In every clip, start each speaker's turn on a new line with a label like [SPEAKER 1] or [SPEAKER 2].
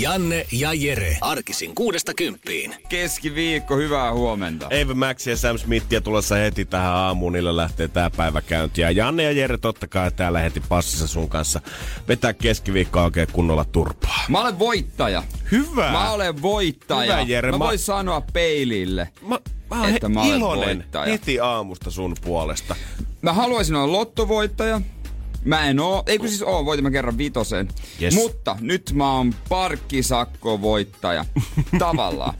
[SPEAKER 1] Janne ja Jere. Arkisin kuudesta kymppiin.
[SPEAKER 2] Keskiviikko, hyvää huomenta.
[SPEAKER 3] Eva Max ja Sam Smithia tulossa heti tähän aamuun. Niillä lähtee tää päivä käyntiin. Ja Janne ja Jere totta kai täällä heti passissa sun kanssa. Vetää keskiviikkoa oikein kunnolla turpaa.
[SPEAKER 2] Mä olen voittaja.
[SPEAKER 3] Hyvä.
[SPEAKER 2] Mä olen voittaja.
[SPEAKER 3] Hyvä, Jere.
[SPEAKER 2] Mä,
[SPEAKER 3] Mä-
[SPEAKER 2] voin sanoa peilille.
[SPEAKER 3] Mä, mä oon
[SPEAKER 2] Että
[SPEAKER 3] he-
[SPEAKER 2] mä olen
[SPEAKER 3] iloinen
[SPEAKER 2] voittaja.
[SPEAKER 3] heti aamusta sun puolesta.
[SPEAKER 2] Mä haluaisin olla lottovoittaja. Mä en oo, ei kun siis oo, voitin mä kerran vitosen.
[SPEAKER 3] Yes.
[SPEAKER 2] Mutta nyt mä oon parkkisakkovoittaja. Tavallaan.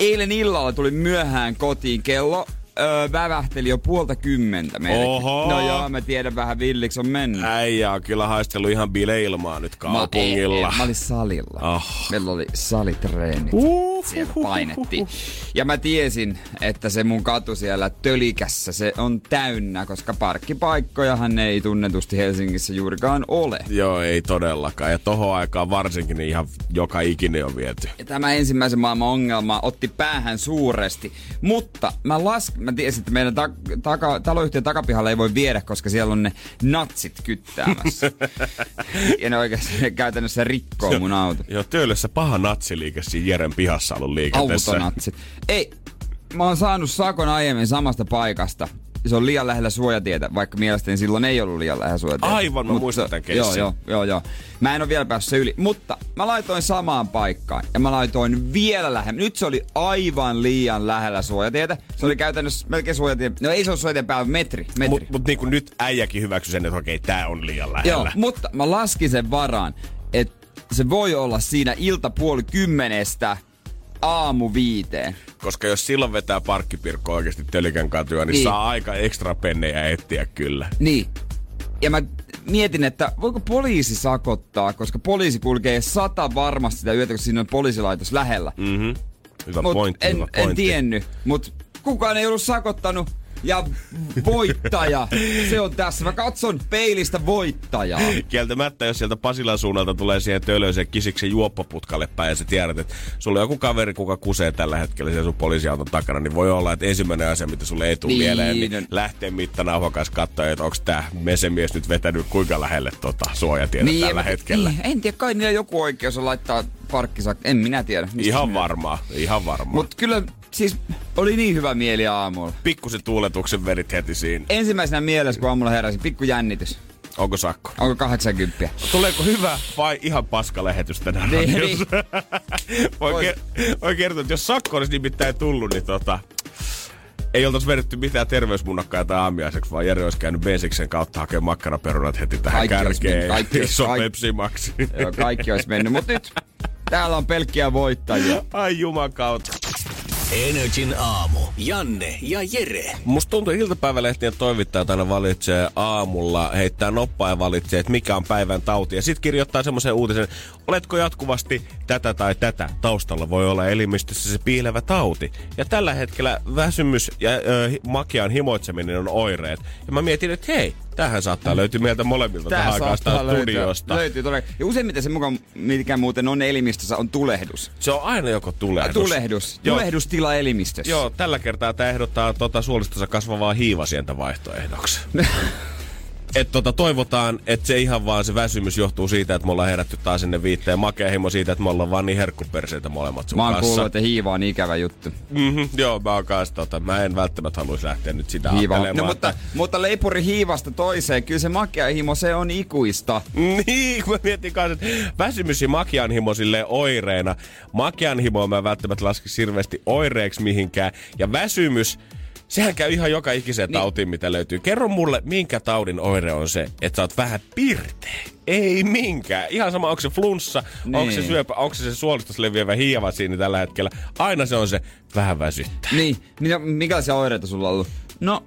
[SPEAKER 2] Eilen illalla tuli myöhään kotiin kello. Öö, vävähteli jo puolta kymmentä melkein.
[SPEAKER 3] Oho.
[SPEAKER 2] No joo, mä tiedän vähän villiksi on mennyt.
[SPEAKER 3] Äijä on kyllä haistellut ihan bileilmaa nyt kaupungilla.
[SPEAKER 2] Mä, mä olin salilla.
[SPEAKER 3] Oh.
[SPEAKER 2] Meillä oli salitreenit.
[SPEAKER 3] Uh,
[SPEAKER 2] Siellä painettiin. Ja mä tiesin, että se mun katu siellä tölikässä, se on täynnä, koska parkkipaikkojahan ei tunnetusti Helsingissä juurikaan ole.
[SPEAKER 3] Joo, ei todellakaan. Ja tohon aikaan varsinkin niin ihan joka ikinen on viety.
[SPEAKER 2] Ja tämä ensimmäisen maailman ongelma otti päähän suuresti. Mutta mä, las, mä tiesin, että meidän ta- taka, taloyhtiön takapihalle ei voi viedä, koska siellä on ne natsit kyttäämässä. ja ne oikeasti ne käytännössä rikkoo mun auto.
[SPEAKER 3] Joo, Töölössä paha natsiliike siinä Jeren pihassa ollut liikenteessä.
[SPEAKER 2] Autonatsit. Ei, mä oon saanut sakon aiemmin samasta paikasta. Se on liian lähellä suojatietä, vaikka mielestäni silloin ei ollut liian lähellä suojatietä.
[SPEAKER 3] Aivan, mä muistan tämän
[SPEAKER 2] Joo, joo, joo, joo. Mä en ole vielä päässyt yli, mutta mä laitoin samaan paikkaan ja mä laitoin vielä lähemmä. Nyt se oli aivan liian lähellä suojatietä. Se oli käytännössä melkein suojatie. No ei se ole suojatien päällä, metri, metri.
[SPEAKER 3] Mutta mut niin kuin nyt äijäkin hyväksy sen, että okei, tää on liian lähellä.
[SPEAKER 2] Joo, mutta mä laskin sen varaan, että se voi olla siinä ilta puoli kymmenestä aamu viiteen.
[SPEAKER 3] Koska jos silloin vetää parkkipirkko oikeasti tölikän katua, niin,
[SPEAKER 2] Niin.
[SPEAKER 3] saa aika ekstra pennejä etsiä kyllä.
[SPEAKER 2] Niin. Ja mä mietin, että voiko poliisi sakottaa, koska poliisi kulkee sata varmasti sitä yötä, kun siinä on poliisilaitos lähellä.
[SPEAKER 3] Mm-hmm. Hyvä
[SPEAKER 2] Mut
[SPEAKER 3] pointti,
[SPEAKER 2] en,
[SPEAKER 3] hyvä
[SPEAKER 2] en
[SPEAKER 3] pointti.
[SPEAKER 2] tiennyt, mutta kukaan ei ollut sakottanut. Ja voittaja, se on tässä. Mä katson peilistä voittajaa.
[SPEAKER 3] Kieltämättä, jos sieltä Pasilan suunnalta tulee siihen töölöiseen kisiksen juoppoputkalle päin ja sä tiedät, että sulla on joku kaveri, kuka kusee tällä hetkellä siellä sun poliisiauton takana, niin voi olla, että ensimmäinen asia, mitä sulle ei tule
[SPEAKER 2] Niin,
[SPEAKER 3] mieleen, niin lähtee mittanauhan kanssa katsoa, että onko tää mesemies nyt vetänyt kuinka lähelle tota suojatietä tällä
[SPEAKER 2] en-
[SPEAKER 3] hetkellä.
[SPEAKER 2] Niin, en tiedä, kai niillä joku oikeus on laittaa parkkisak... En minä tiedä.
[SPEAKER 3] Ihan varmaa, ihan varmaa.
[SPEAKER 2] Mut kyllä, siis oli niin hyvä mieli aamulla.
[SPEAKER 3] Pikkusen tuuletuksen verit heti siinä.
[SPEAKER 2] Ensimmäisenä mielessä, kun aamulla heräsin, pikku jännitys.
[SPEAKER 3] Onko sakko?
[SPEAKER 2] Onko 80?
[SPEAKER 3] Tuleeko hyvä vai ihan paska lähetys tänään
[SPEAKER 2] Niin,
[SPEAKER 3] radiossa? voi, ker- voi kertoa, että jos sakko olisi nimittäin tullut, niin tota, ei oltaisi vedetty mitään terveysmunnakkaa tai aamiaiseksi, vaan Jere olisi käynyt Besiksen kautta hakemaan makkaraperunat heti tähän
[SPEAKER 2] Kaikki olisi
[SPEAKER 3] kärkeen.
[SPEAKER 2] mennyt, kaikki-
[SPEAKER 3] on
[SPEAKER 2] kaikki-
[SPEAKER 3] Pepsi.
[SPEAKER 2] Joo, kaikki olisi mennyt. Mutta nyt täällä on pelkkiä voittajia.
[SPEAKER 3] Ai juman kautta.
[SPEAKER 1] Energin aamu. Janne ja Jere.
[SPEAKER 3] Musta tuntuu, iltapäivälehtien toimittajat aina valitsee aamulla, heittää noppaa ja valitsee, että mikä on päivän tauti. Ja sitten kirjoittaa semmoisen uutisen, oletko jatkuvasti tätä tai tätä. Taustalla voi olla elimistössä se piilevä tauti. Ja tällä hetkellä väsymys ja ö, makian himoitseminen on oireet. Ja mä mietin, että hei, tähän saattaa löytyä meiltä molemmilta tähän aikaan studiosta.
[SPEAKER 2] löytyy todella. Ja useimmiten se mukaan, mikä muuten on elimistössä, on tulehdus.
[SPEAKER 3] Se on aina joko tulehdus.
[SPEAKER 2] Tulehdus.
[SPEAKER 3] Joo.
[SPEAKER 2] Tulehdustila elimistössä.
[SPEAKER 3] Joo, tällä kertaa tämä ehdottaa tota suolistossa kasvavaa hiivasientä vaihtoehdoksi. Et tota, toivotaan, että se ihan vaan se väsymys johtuu siitä, että me ollaan herätty taas sinne viitteen. Ja makea himo siitä, että me ollaan vaan niin herkkuperseitä molemmat sun
[SPEAKER 2] Mä oon
[SPEAKER 3] kanssa.
[SPEAKER 2] kuullut, että hiiva on ikävä juttu.
[SPEAKER 3] Mm-hmm, joo, mä oon kanssa tota, mä en välttämättä haluaisi lähteä nyt sitä
[SPEAKER 2] Hiiva. No, mutta,
[SPEAKER 3] että-
[SPEAKER 2] mutta leipuri hiivasta toiseen, kyllä se makea himo, se on ikuista.
[SPEAKER 3] Niin, kun mä mietin kanssa, että väsymys ja makianhimo silleen oireena. Makianhimoa mä välttämättä laskisi hirveästi oireeksi mihinkään. Ja väsymys, sehän käy ihan joka ikiseen
[SPEAKER 2] Niin.
[SPEAKER 3] tautiin, mitä löytyy. Kerro mulle, minkä taudin oire on se, että sä oot vähän pirteä. Ei minkään. Ihan sama, onko se flunssa, niin. onko se
[SPEAKER 2] Niin.
[SPEAKER 3] syöpä, onko se se suolistossa leviävä hiiva siinä tällä hetkellä. Aina se on se vähän väsyttää.
[SPEAKER 2] Niin, mitä, mikä se oireita sulla on ollut? No,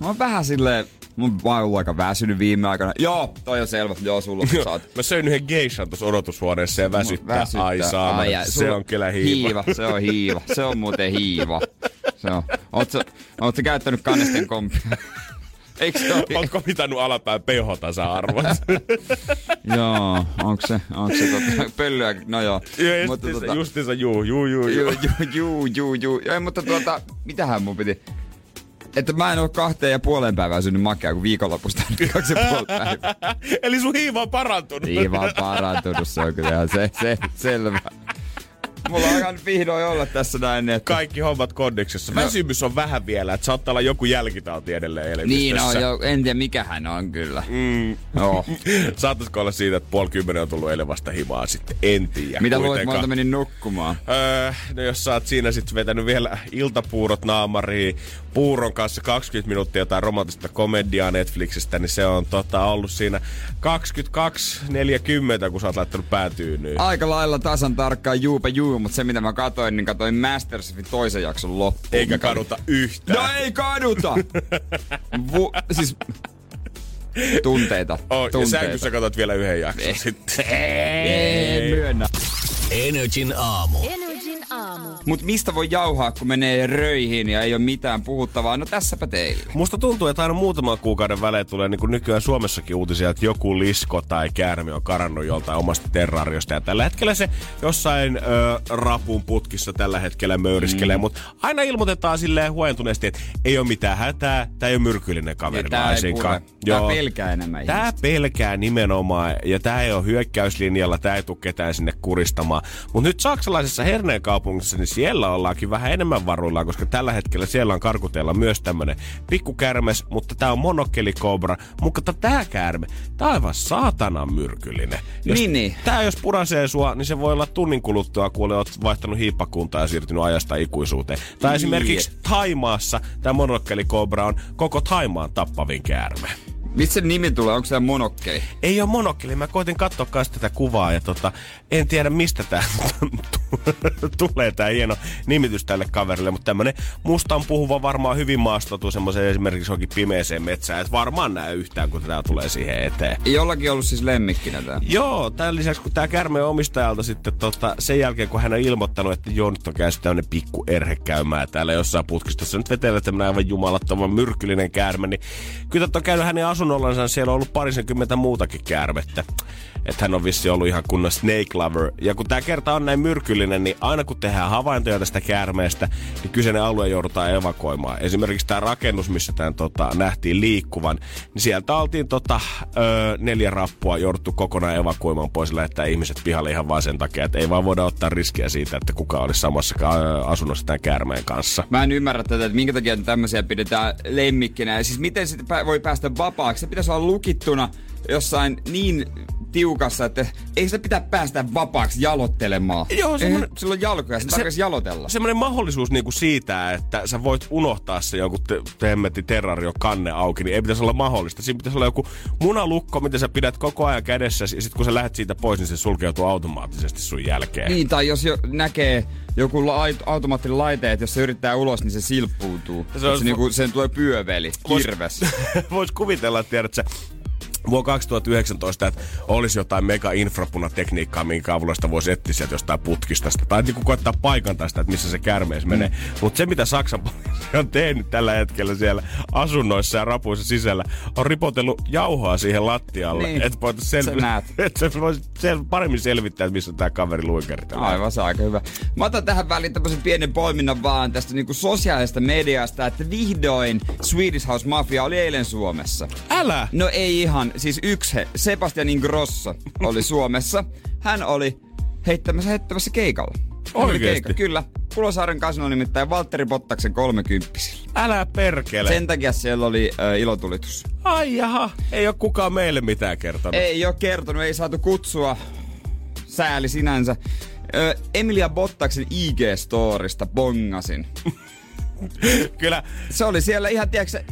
[SPEAKER 2] mä oon vähän silleen Mun mä oon ollut aika väsynyt viime aikana. Joo, toi on selvä. Joo, sulla
[SPEAKER 3] Joo,
[SPEAKER 2] saat.
[SPEAKER 3] Mä söin yhden geishan tuossa odotushuoneessa ja väsyttää.
[SPEAKER 2] Väsyttää.
[SPEAKER 3] Ai
[SPEAKER 2] ai,
[SPEAKER 3] se on kyllä hiiva.
[SPEAKER 2] hiiva. Se on hiiva. Se on muuten hiiva. Se on. Ootko, ootko käyttänyt kannesten kompia? Eikö se ole?
[SPEAKER 3] Onko mitannut alapään pH-tasa-arvot?
[SPEAKER 2] Joo, onko se, onko se tota, pölyä? No joo.
[SPEAKER 3] Ja
[SPEAKER 2] Mutta
[SPEAKER 3] justiinsa,
[SPEAKER 2] tota-
[SPEAKER 3] justiinsa juu, juu, juu, juu.
[SPEAKER 2] Juu, juu, juu, juu. Ei, mutta tuota, mitähän mun piti... Että mä en oo kahteen ja puoleen päivään syönyt makea, kun viikonlopusta on kaksi ja puoli päivää.
[SPEAKER 3] Eli sun hiiva on parantunut.
[SPEAKER 2] Niin vaan parantunut, se on kyllä ihan se, se, selvä. Mulla on ihan vihdoin olla tässä näin, että...
[SPEAKER 3] Kaikki hommat kondiksessa. Väsymys on vähän vielä, että saattaa olla joku jälkitauti edelleen
[SPEAKER 2] Niin
[SPEAKER 3] elimistössä.
[SPEAKER 2] on, jo, en tiedä mikä hän on kyllä.
[SPEAKER 3] Mm.
[SPEAKER 2] Joo.
[SPEAKER 3] Saattaisiko olla siitä, että puoli kymmenen on tullut eilen vasta himaa sitten? En tiedä.
[SPEAKER 2] Mitä luulet,
[SPEAKER 3] kuitenkaan.
[SPEAKER 2] monta menin nukkumaan?
[SPEAKER 3] Öö, no jos sä oot siinä sitten vetänyt vielä iltapuurot naamariin, puuron kanssa 20 minuuttia jotain romanttista komediaa Netflixistä, niin se on tota, ollut siinä 22.40, kun sä oot laittanut päätyynyyn.
[SPEAKER 2] Aika lailla tasan tarkkaan juupa juu, mutta se mitä mä katoin, niin katoin Masterchefin toisen jakson loppuun.
[SPEAKER 3] Eikä kaduta yhtään.
[SPEAKER 2] No ei kaduta! Vu, siis tunteita.
[SPEAKER 3] Oh, ja
[SPEAKER 2] tunteita.
[SPEAKER 3] sängyssä katsot vielä yhden jakson sitten.
[SPEAKER 2] Ei, myönnä.
[SPEAKER 1] Energin aamu.
[SPEAKER 4] Energin aamu.
[SPEAKER 2] Mut mistä voi jauhaa, kun menee röihin ja ei ole mitään puhuttavaa? No tässäpä teille.
[SPEAKER 3] Musta tuntuu, että aina muutaman kuukauden välein tulee niin kuin nykyään Suomessakin uutisia, että joku lisko tai käärme on karannut joltain omasta terrariosta. Ja tällä hetkellä se jossain ö, rapun putkissa tällä hetkellä möyriskelee, mm. mutta aina ilmoitetaan silleen huojentuneesti, että ei ole mitään hätää, tämä ei ole myrkyllinen kaveri
[SPEAKER 2] pure. Tää pelkää enemmän
[SPEAKER 3] Tää
[SPEAKER 2] ihmistä.
[SPEAKER 3] pelkää nimenomaan, ja tää ei ole hyökkäyslinjalla, tää ei tule ketään sinne kuristamaan. Mutta nyt saksalaisessa Herneen kaupungissa, niin siellä ollaankin vähän enemmän varuillaan, koska tällä hetkellä siellä on karkuteella myös tämmönen pikkukärmes, mutta tää on monokkelikobra. Mutta tää käärme, tää on aivan saatanan myrkyllinen. Jos
[SPEAKER 2] Niin, niin.
[SPEAKER 3] Tää jos purasee sua, niin se voi olla tunnin kuluttua, kun olet vaihtanut hiippakuntaa ja siirtynyt ajasta ikuisuuteen. Tai esimerkiksi Taimaassa tämä monokkelikobra on koko Taimaan tappavin käärme.
[SPEAKER 2] Mistä se nimi tulee? Onko se monokkeli?
[SPEAKER 3] Ei ole monokkeli. Mä koitin katsoa myös tätä kuvaa ja tota, en tiedä mistä tää tulee tää hieno nimitys tälle kaverille, mutta tämmönen mustan puhuva varmaan hyvin maastotuu semmoisen esimerkiksi johonkin pimeeseen metsään, et varmaan näe yhtään, kun tää tulee siihen eteen.
[SPEAKER 2] Jollakin ollut siis lemmikkinä tää.
[SPEAKER 3] Joo, tämän lisäksi kun tämä kärme on omistajalta sitten tota, sen jälkeen, kun hän on ilmoittanut, että joo, nyt on käynyt tämmönen pikku erhe käymään täällä jossain putkistossa. Nyt vetelee tämmönen aivan jumalattoman myrkyllinen käärme, niin kyllä on käynyt hänen asunnollansa, siellä on ollut parisenkymmentä muutakin käärmettä. Että hän on vissi ollut ihan kunnon snake lover. Ja kun tämä kerta on näin myrkyllinen, niin aina kun tehdään havaintoja tästä käärmeestä, niin kyseinen alue joudutaan evakuoimaan. Esimerkiksi tämä rakennus, missä tämän tota, nähtiin liikkuvan, niin sieltä oltiin tota, ö, neljä rappua jouduttu kokonaan evakuoimaan pois ja lähettää ihmiset pihalle ihan vaan sen takia, että ei vaan voida ottaa riskiä siitä, että kuka olisi samassa asunnossa tämän käärmeen kanssa.
[SPEAKER 2] Mä en ymmärrä tätä, että minkä takia tämmöisiä pidetään lemmikkinä. Ja siis miten sitä pä- voi päästä Se pitäisi olla lukittuna jossain niin tiukassa, että ei sitä pitää päästä vapaaksi jalottelemaan.
[SPEAKER 3] Joo, semmonen-
[SPEAKER 2] Eihän Sillä on jalkoja, se,
[SPEAKER 3] Se-
[SPEAKER 2] jalotella.
[SPEAKER 3] Semmoinen mahdollisuus niinku siitä, että sä voit unohtaa se joku te- temmetti terrario kanne auki, niin ei pitäisi olla mahdollista. Siinä pitäisi olla joku munalukko, mitä sä pidät koko ajan kädessä, ja sit kun sä lähdet siitä pois, niin se sulkeutuu automaattisesti sun jälkeen.
[SPEAKER 2] Niin, tai jos jo näkee joku la- automaattinen laite, että jos se yrittää ulos, niin se silppuutuu.
[SPEAKER 3] Se
[SPEAKER 2] Se,
[SPEAKER 3] on-
[SPEAKER 2] se niinku, sen tulee pyöveli,
[SPEAKER 3] Vois-
[SPEAKER 2] kirves.
[SPEAKER 3] Vois kuvitella, että tiedät sä, vuonna 2019, että olisi jotain mega infrapunatekniikkaa, minkä avulla sitä voisi etsiä sieltä jostain putkistasta. Tai niin koettaa paikantaa sitä, että missä se kärmees menee.
[SPEAKER 2] Mm.
[SPEAKER 3] Mutta se, mitä Saksan poliisi on tehnyt tällä hetkellä siellä asunnoissa ja rapuissa sisällä, on ripotellut jauhoa siihen lattialle.
[SPEAKER 2] Niin.
[SPEAKER 3] Että voit
[SPEAKER 2] näet.
[SPEAKER 3] että se voisi sel- paremmin selvittää, että missä tämä kaveri luikari. tällä
[SPEAKER 2] Aivan se aika hyvä. Mä otan tähän väliin tämmöisen pienen poiminnan vaan tästä niinku sosiaalisesta mediasta, että vihdoin Swedish House Mafia oli eilen Suomessa.
[SPEAKER 3] Älä!
[SPEAKER 2] No ei ihan, siis yksi he, Sebastian Ingrosso oli Suomessa. Hän oli heittämässä, heittämässä keikalla.
[SPEAKER 3] Oikeesti?
[SPEAKER 2] keikka, kyllä. Kulosaaren kasino nimittäin Valtteri Bottaksen 30
[SPEAKER 3] Älä perkele.
[SPEAKER 2] Sen takia siellä oli äh, ilotulitus.
[SPEAKER 3] Ai jaha, ei ole kukaan meille mitään kertonut.
[SPEAKER 2] Ei ole kertonut, ei saatu kutsua. Sääli sinänsä. Ö, Emilia Bottaksen IG-storista bongasin.
[SPEAKER 3] Kyllä
[SPEAKER 2] Se oli siellä ihan, tiedätkö,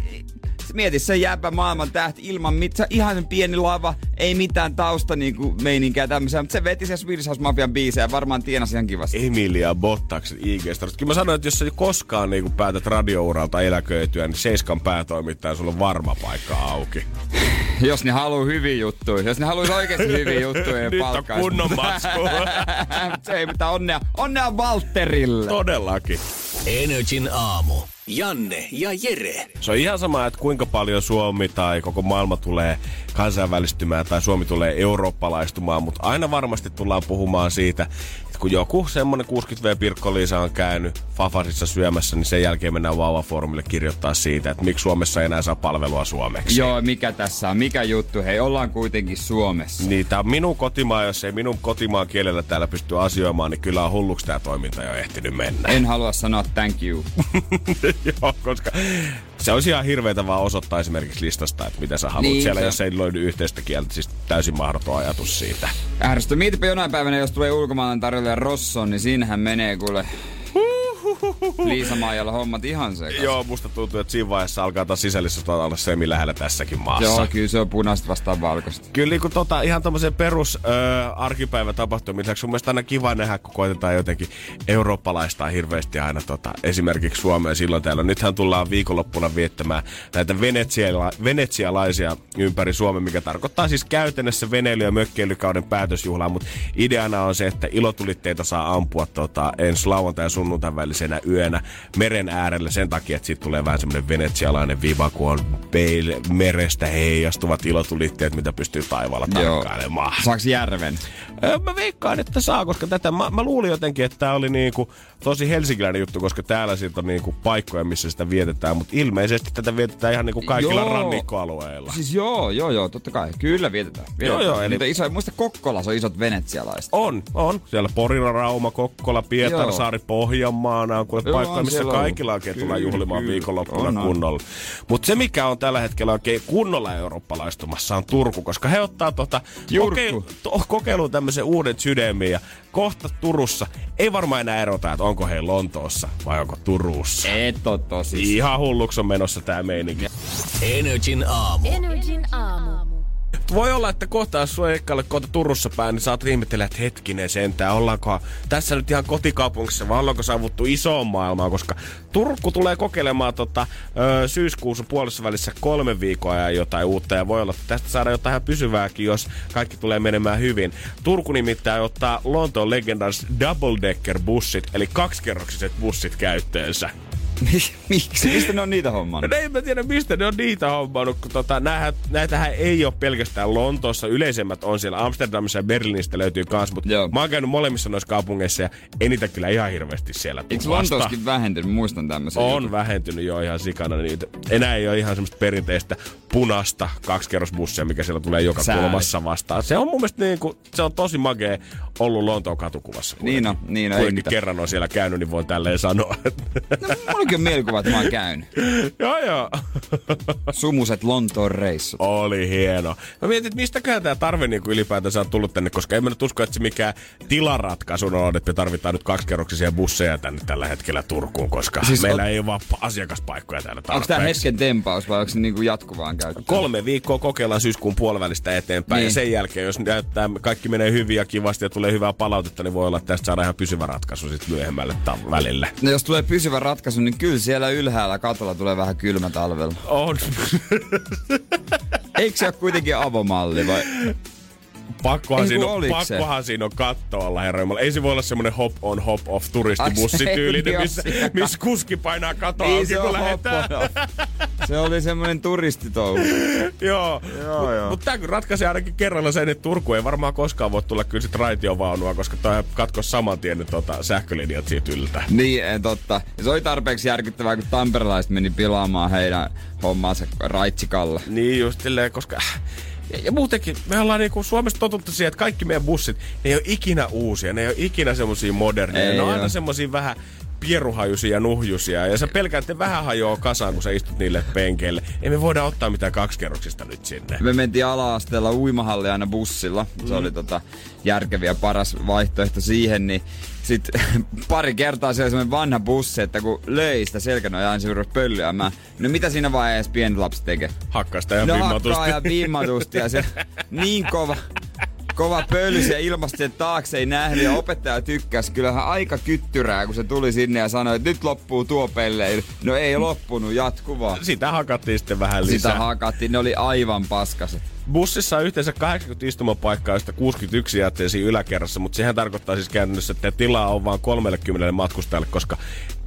[SPEAKER 2] mieti se jäpä maailman tähti ilman mitään. Ihan pieni lava, ei mitään tausta niinku meininkää tämmöisiä. Mutta se veti se Swedish House Mafian biisejä varmaan tienasi ihan kivasti.
[SPEAKER 3] Emilia Bottaksen IG-stä. Kyllä mä sanoin, että jos sä koskaan niinku päätät radiouralta eläköityä, niin Seiskan päätoimittaja sulla on varma paikka auki.
[SPEAKER 2] jos ne haluu hyviä juttuja, jos ne haluais oikeesti hyviä juttuja ja
[SPEAKER 3] Nyt on
[SPEAKER 2] palkkaisi.
[SPEAKER 3] kunnon matsku.
[SPEAKER 2] se ei mitään onnea. Onnea Valterille.
[SPEAKER 3] Todellakin.
[SPEAKER 1] Energin aamu. Janne ja Jere.
[SPEAKER 3] Se on ihan sama, että kuinka paljon Suomi tai koko maailma tulee kansainvälistymään tai Suomi tulee eurooppalaistumaan, mutta aina varmasti tullaan puhumaan siitä, että kun joku semmonen 60V-Pirkko-Liisa on käynyt Fafasissa syömässä, niin sen jälkeen mennään Vauva-foorumille kirjoittaa siitä, että miksi Suomessa ei enää saa palvelua suomeksi.
[SPEAKER 2] Joo, mikä tässä on? Mikä juttu? Hei, ollaan kuitenkin Suomessa.
[SPEAKER 3] Niin, tää on minun kotimaa, jos ei minun kotimaan kielellä täällä pysty asioimaan, niin kyllä on hulluksi tää toiminta jo ehtinyt mennä.
[SPEAKER 2] En halua sanoa thank you.
[SPEAKER 3] Joo, koska se olisi ihan hirveetä vaan osoittaa esimerkiksi listasta, että mitä sä haluat
[SPEAKER 2] Niin,
[SPEAKER 3] siellä,
[SPEAKER 2] se-
[SPEAKER 3] jos ei löydy yhteistä kieltä. Siis täysin mahdoton ajatus siitä.
[SPEAKER 2] Ärsytä. Mietipä jonain päivänä, jos tulee ulkomaalainen tarjolla Rosson, niin siinähän menee kuule Liisa Maijalla hommat ihan sekas.
[SPEAKER 3] Joo, musta tuntuu, että siinä vaiheessa alkaa taas sisällisessä olla semi lähellä tässäkin maassa.
[SPEAKER 2] Joo, kyllä se on punaista vastaan valkoista.
[SPEAKER 3] Kyllä niin kuin tota, ihan tommosen perus ö, arkipäivä tapahtumien lisäksi mun mielestä aina kiva nähdä, kun koitetaan jotenkin eurooppalaistaa hirveästi aina tota, esimerkiksi Suomeen silloin täällä. Nythän tullaan viikonloppuna viettämään näitä venetsiala, venetsialaisia ympäri Suomen, mikä tarkoittaa siis käytännössä veneily- ja mökkeilykauden päätösjuhlaa, mutta ideana on se, että ilotulitteita saa ampua tota, ensi lauantai- ja sunnuntain välisenä yönä meren äärellä sen takia, että siitä tulee vähän semmoinen venetsialainen viva, kun on peil, merestä heijastuvat ilotulitteet, mitä pystyy taivaalla tarkkailemaan.
[SPEAKER 2] Saaks järven?
[SPEAKER 3] Mä veikkaan, että saa, koska tätä, mä, mä luulin jotenkin, että tämä oli niinku tosi helsinkiläinen juttu, koska täällä siitä on niinku paikkoja, missä sitä vietetään, mutta ilmeisesti tätä vietetään ihan niinku kaikilla
[SPEAKER 2] Joo.
[SPEAKER 3] rannikkoalueilla.
[SPEAKER 2] Siis joo, joo, joo, totta kai. Kyllä vietetään. vietetään.
[SPEAKER 3] Joo, joo, eli-
[SPEAKER 2] Mutta iso, muista Kokkolassa on isot venetsialaiset.
[SPEAKER 3] On, on. Siellä Porina, Rauma, Kokkola, Pietarsaari, Pohjanmaana on kuule
[SPEAKER 2] Joo,
[SPEAKER 3] paikkoja,
[SPEAKER 2] on
[SPEAKER 3] missä kaikilla oikein tulee juhlimaan
[SPEAKER 2] kyllä.
[SPEAKER 3] viikonloppuna
[SPEAKER 2] On, on.
[SPEAKER 3] kunnolla. Mutta se, mikä on tällä hetkellä oikein kunnolla eurooppalaistumassa, on Turku, koska he ottaa tota, kokeilu, to, kokeiluun tämmöisen uuden sydämin ja kohta Turussa ei varmaan enää erota, että onko he Lontoossa vai onko Turussa.
[SPEAKER 2] Et oo tosi.
[SPEAKER 3] Ihan hulluksi on menossa tää meininki.
[SPEAKER 1] Energin aamu.
[SPEAKER 4] Energin aamu.
[SPEAKER 3] Voi olla, että kohta jos suojekkaalle kohta Turussa päin, niin saat ihmetellä, että hetkinen sentään, ollaanko tässä nyt ihan kotikaupungissa vai ollaanko saavuttu isoon maailmaan, koska Turku tulee kokeilemaan tota, ö, syyskuussa puolessa välissä kolme viikkoa ja jotain uutta ja voi olla, että tästä saadaan jotain ihan pysyvääkin, jos kaikki tulee menemään hyvin. Turku nimittäin ottaa Lontoon legendariset double-decker-bussit, eli kaksikerroksiset bussit käyttöönsä.
[SPEAKER 2] Miksi? Mistä ne on niitä hommannut?
[SPEAKER 3] No en mä tiedä, mistä ne on niitä hommannut, kun tota, näähän, näitähän ei ole pelkästään Lontoossa. Yleisemmät on siellä Amsterdamissa ja Berliinistä löytyy kans, mutta
[SPEAKER 2] Joo.
[SPEAKER 3] mä oon käynyt molemmissa noissa kaupungeissa ja ei niitä kyllä ihan hirveästi siellä
[SPEAKER 2] Eikö. Lontooskin vähentynyt? Muistan tämmöisen
[SPEAKER 3] On
[SPEAKER 2] jutun.
[SPEAKER 3] vähentynyt jo ihan sikana niitä. Enää ei ole ihan semmoista perinteistä punasta kaksikerrosbussia, mikä siellä tulee joka
[SPEAKER 2] Sääli.
[SPEAKER 3] kulmassa vastaan. Se on mun mielestä niin kuin, se on tosi magee ollut Lontoon katukuvassa.
[SPEAKER 2] Niin on, niin on,
[SPEAKER 3] Kuitenkin kerran on siellä käynyt, niin voin tälleen sanoa.
[SPEAKER 2] No, mullakin on mielikuva, että mä oon käynyt.
[SPEAKER 3] joo, joo.
[SPEAKER 2] Sumuset Lontoon reissut.
[SPEAKER 3] Oli hieno. Mä mietin, että mistäkään tämä tarve niin ylipäätänsä on tullut tänne, koska en mä nyt usko, että se mikään tilaratkaisu on, että me tarvitaan nyt kaksikerroksisia busseja tänne tällä hetkellä Turkuun, koska siis meillä
[SPEAKER 2] on-
[SPEAKER 3] ei ole vaan asiakaspaikkoja täällä
[SPEAKER 2] Onko tää
[SPEAKER 3] tarpeeksi.
[SPEAKER 2] hetken tempaus vai onko se niinku jatkuvaan käyttöön?
[SPEAKER 3] Kolme viikkoa kokeillaan syyskuun puolivälistä eteenpäin niin.
[SPEAKER 2] Niin.
[SPEAKER 3] ja sen jälkeen, jos näyttää, kaikki menee hyvin ja kivasti ja tulee hyvää palautetta, niin voi olla, että tästä saadaan ihan pysyvä ratkaisu sitten myöhemmälle välille.
[SPEAKER 2] No jos tulee pysyvä ratkaisu, niin kyllä siellä ylhäällä katolla tulee vähän kylmä talvella.
[SPEAKER 3] On.
[SPEAKER 2] Eikö se ole kuitenkin avomalli vai?
[SPEAKER 3] Pakkohan,
[SPEAKER 2] Ei,
[SPEAKER 3] siinä on,
[SPEAKER 2] se?
[SPEAKER 3] pakkohan siinä on katto alla, herra Jumala. Ei se voi olla semmonen hop on hop off turistibussityylinen, missä, missä kuski painaa kato
[SPEAKER 2] Niin
[SPEAKER 3] auki,
[SPEAKER 2] se
[SPEAKER 3] kun
[SPEAKER 2] hoppo. Se oli semmonen turistitouhu.
[SPEAKER 3] joo.
[SPEAKER 2] Joo,
[SPEAKER 3] Mut,
[SPEAKER 2] joo.
[SPEAKER 3] mut kyllä ratkaisee ainakin kerralla sen, että Turku ei varmaan koskaan voi tulla kyllä sit raitiovaunua, koska toi katkos saman tien ne tota, sähkölinjat siitä yltä.
[SPEAKER 2] Niin, eh, totta. Ja se oli tarpeeksi järkyttävää, kun tamperelaiset meni pilaamaan heidän hommaansa raitsikalla.
[SPEAKER 3] Niin just silleen, koska... Ja, ja muutenkin, me ollaan niinku Suomessa totuttu siihen, että kaikki meidän bussit, ne ei ole ikinä uusia, ne ei ole ikinä semmosia moderneja.
[SPEAKER 2] Ei
[SPEAKER 3] ne on aina semmosia vähän pieruhajusia ja nuhjusia. Ja sä pelkäät, että vähän hajoaa kasaan, kun sä istut niille penkeille. Ei me voida ottaa mitään kaksikerroksista nyt sinne.
[SPEAKER 2] Me mentiin ala-asteella uimahalli aina bussilla. Se oli tota järkeviä paras vaihtoehto siihen, niin sit pari kertaa siellä semmoinen vanha bussi, että kun löi sitä selkänojaa, niin se pöllyämään. No mitä siinä vaiheessa pieni lapsi tekee?
[SPEAKER 3] Hakkaa sitä ja
[SPEAKER 2] no
[SPEAKER 3] vimmatusti.
[SPEAKER 2] ja vimmatusti ja se niin kova, kova pöly ja ilmasta sen taakse ei nähnyt ja opettaja tykkäs kyllähän aika kyttyrää, kun se tuli sinne ja sanoi, että nyt loppuu tuo pelleily. No ei loppunut, jatkuvaa.
[SPEAKER 3] Sitä hakattiin sitten vähän lisää.
[SPEAKER 2] Sitä hakattiin, ne oli aivan paskaset.
[SPEAKER 3] Bussissa on yhteensä 80 istumapaikkaa, joista 61 jättää siinä yläkerrassa, mutta sehän tarkoittaa siis käytännössä, että tilaa on vain 30 matkustajalle, koska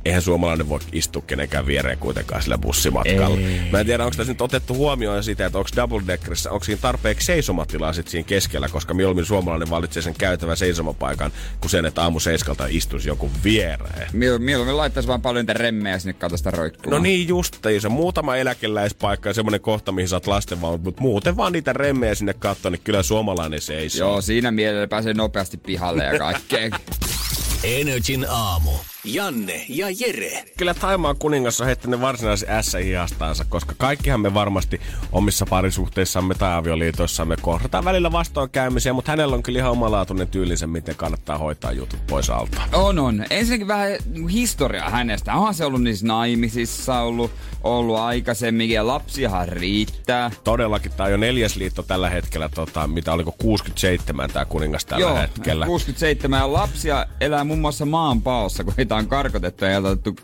[SPEAKER 3] eihän suomalainen voi istua kenenkään viereen kuitenkaan sillä bussimatkalla. Ei. Mä en tiedä, onko tässä nyt otettu huomioon sitä, että onko double deckerissä, onko siinä tarpeeksi seisomatilaa sit siinä keskellä, koska mieluummin suomalainen valitsee sen käytävän seisomapaikan, kuin sen, että aamu seiskalta istuisi joku viereen.
[SPEAKER 2] Miel- mieluummin laittaisi vaan paljon niitä remmejä sinne katosta roikkumaan.
[SPEAKER 3] No niin just, se muutama eläkeläispaikka ja semmoinen kohta, mihin saat lasten vaan, mutta muuten vaan niitä remmejä sinne katsoa, niin kyllä suomalainen seisoo.
[SPEAKER 2] Joo, siinä mielellä pääsee nopeasti pihalle ja kaikkeen.
[SPEAKER 1] Energin aamu. Janne ja Jere.
[SPEAKER 3] Kyllä Taimaan kuningas on heittänyt varsinaisen ässä hihastaansa, koska kaikkihan me varmasti omissa parisuhteissamme tai avioliitoissamme kohdataan välillä vastoinkäymisiä, mutta hänellä on kyllä ihan omalaatuinen tyylinsä, miten kannattaa hoitaa jutut pois alta.
[SPEAKER 2] On, on. Ensinnäkin vähän historiaa hänestä. Onhan se ollut niissä naimisissa ollut, ollut aikaisemmin ja lapsiahan riittää.
[SPEAKER 3] Todellakin, tämä on jo neljäs liitto tällä hetkellä, tota, mitä oliko 67 tämä kuningas tällä
[SPEAKER 2] Joo,
[SPEAKER 3] hetkellä.
[SPEAKER 2] 67 ja lapsia elää muun muassa maanpaossa, kun heitä on karkotettu ja otettu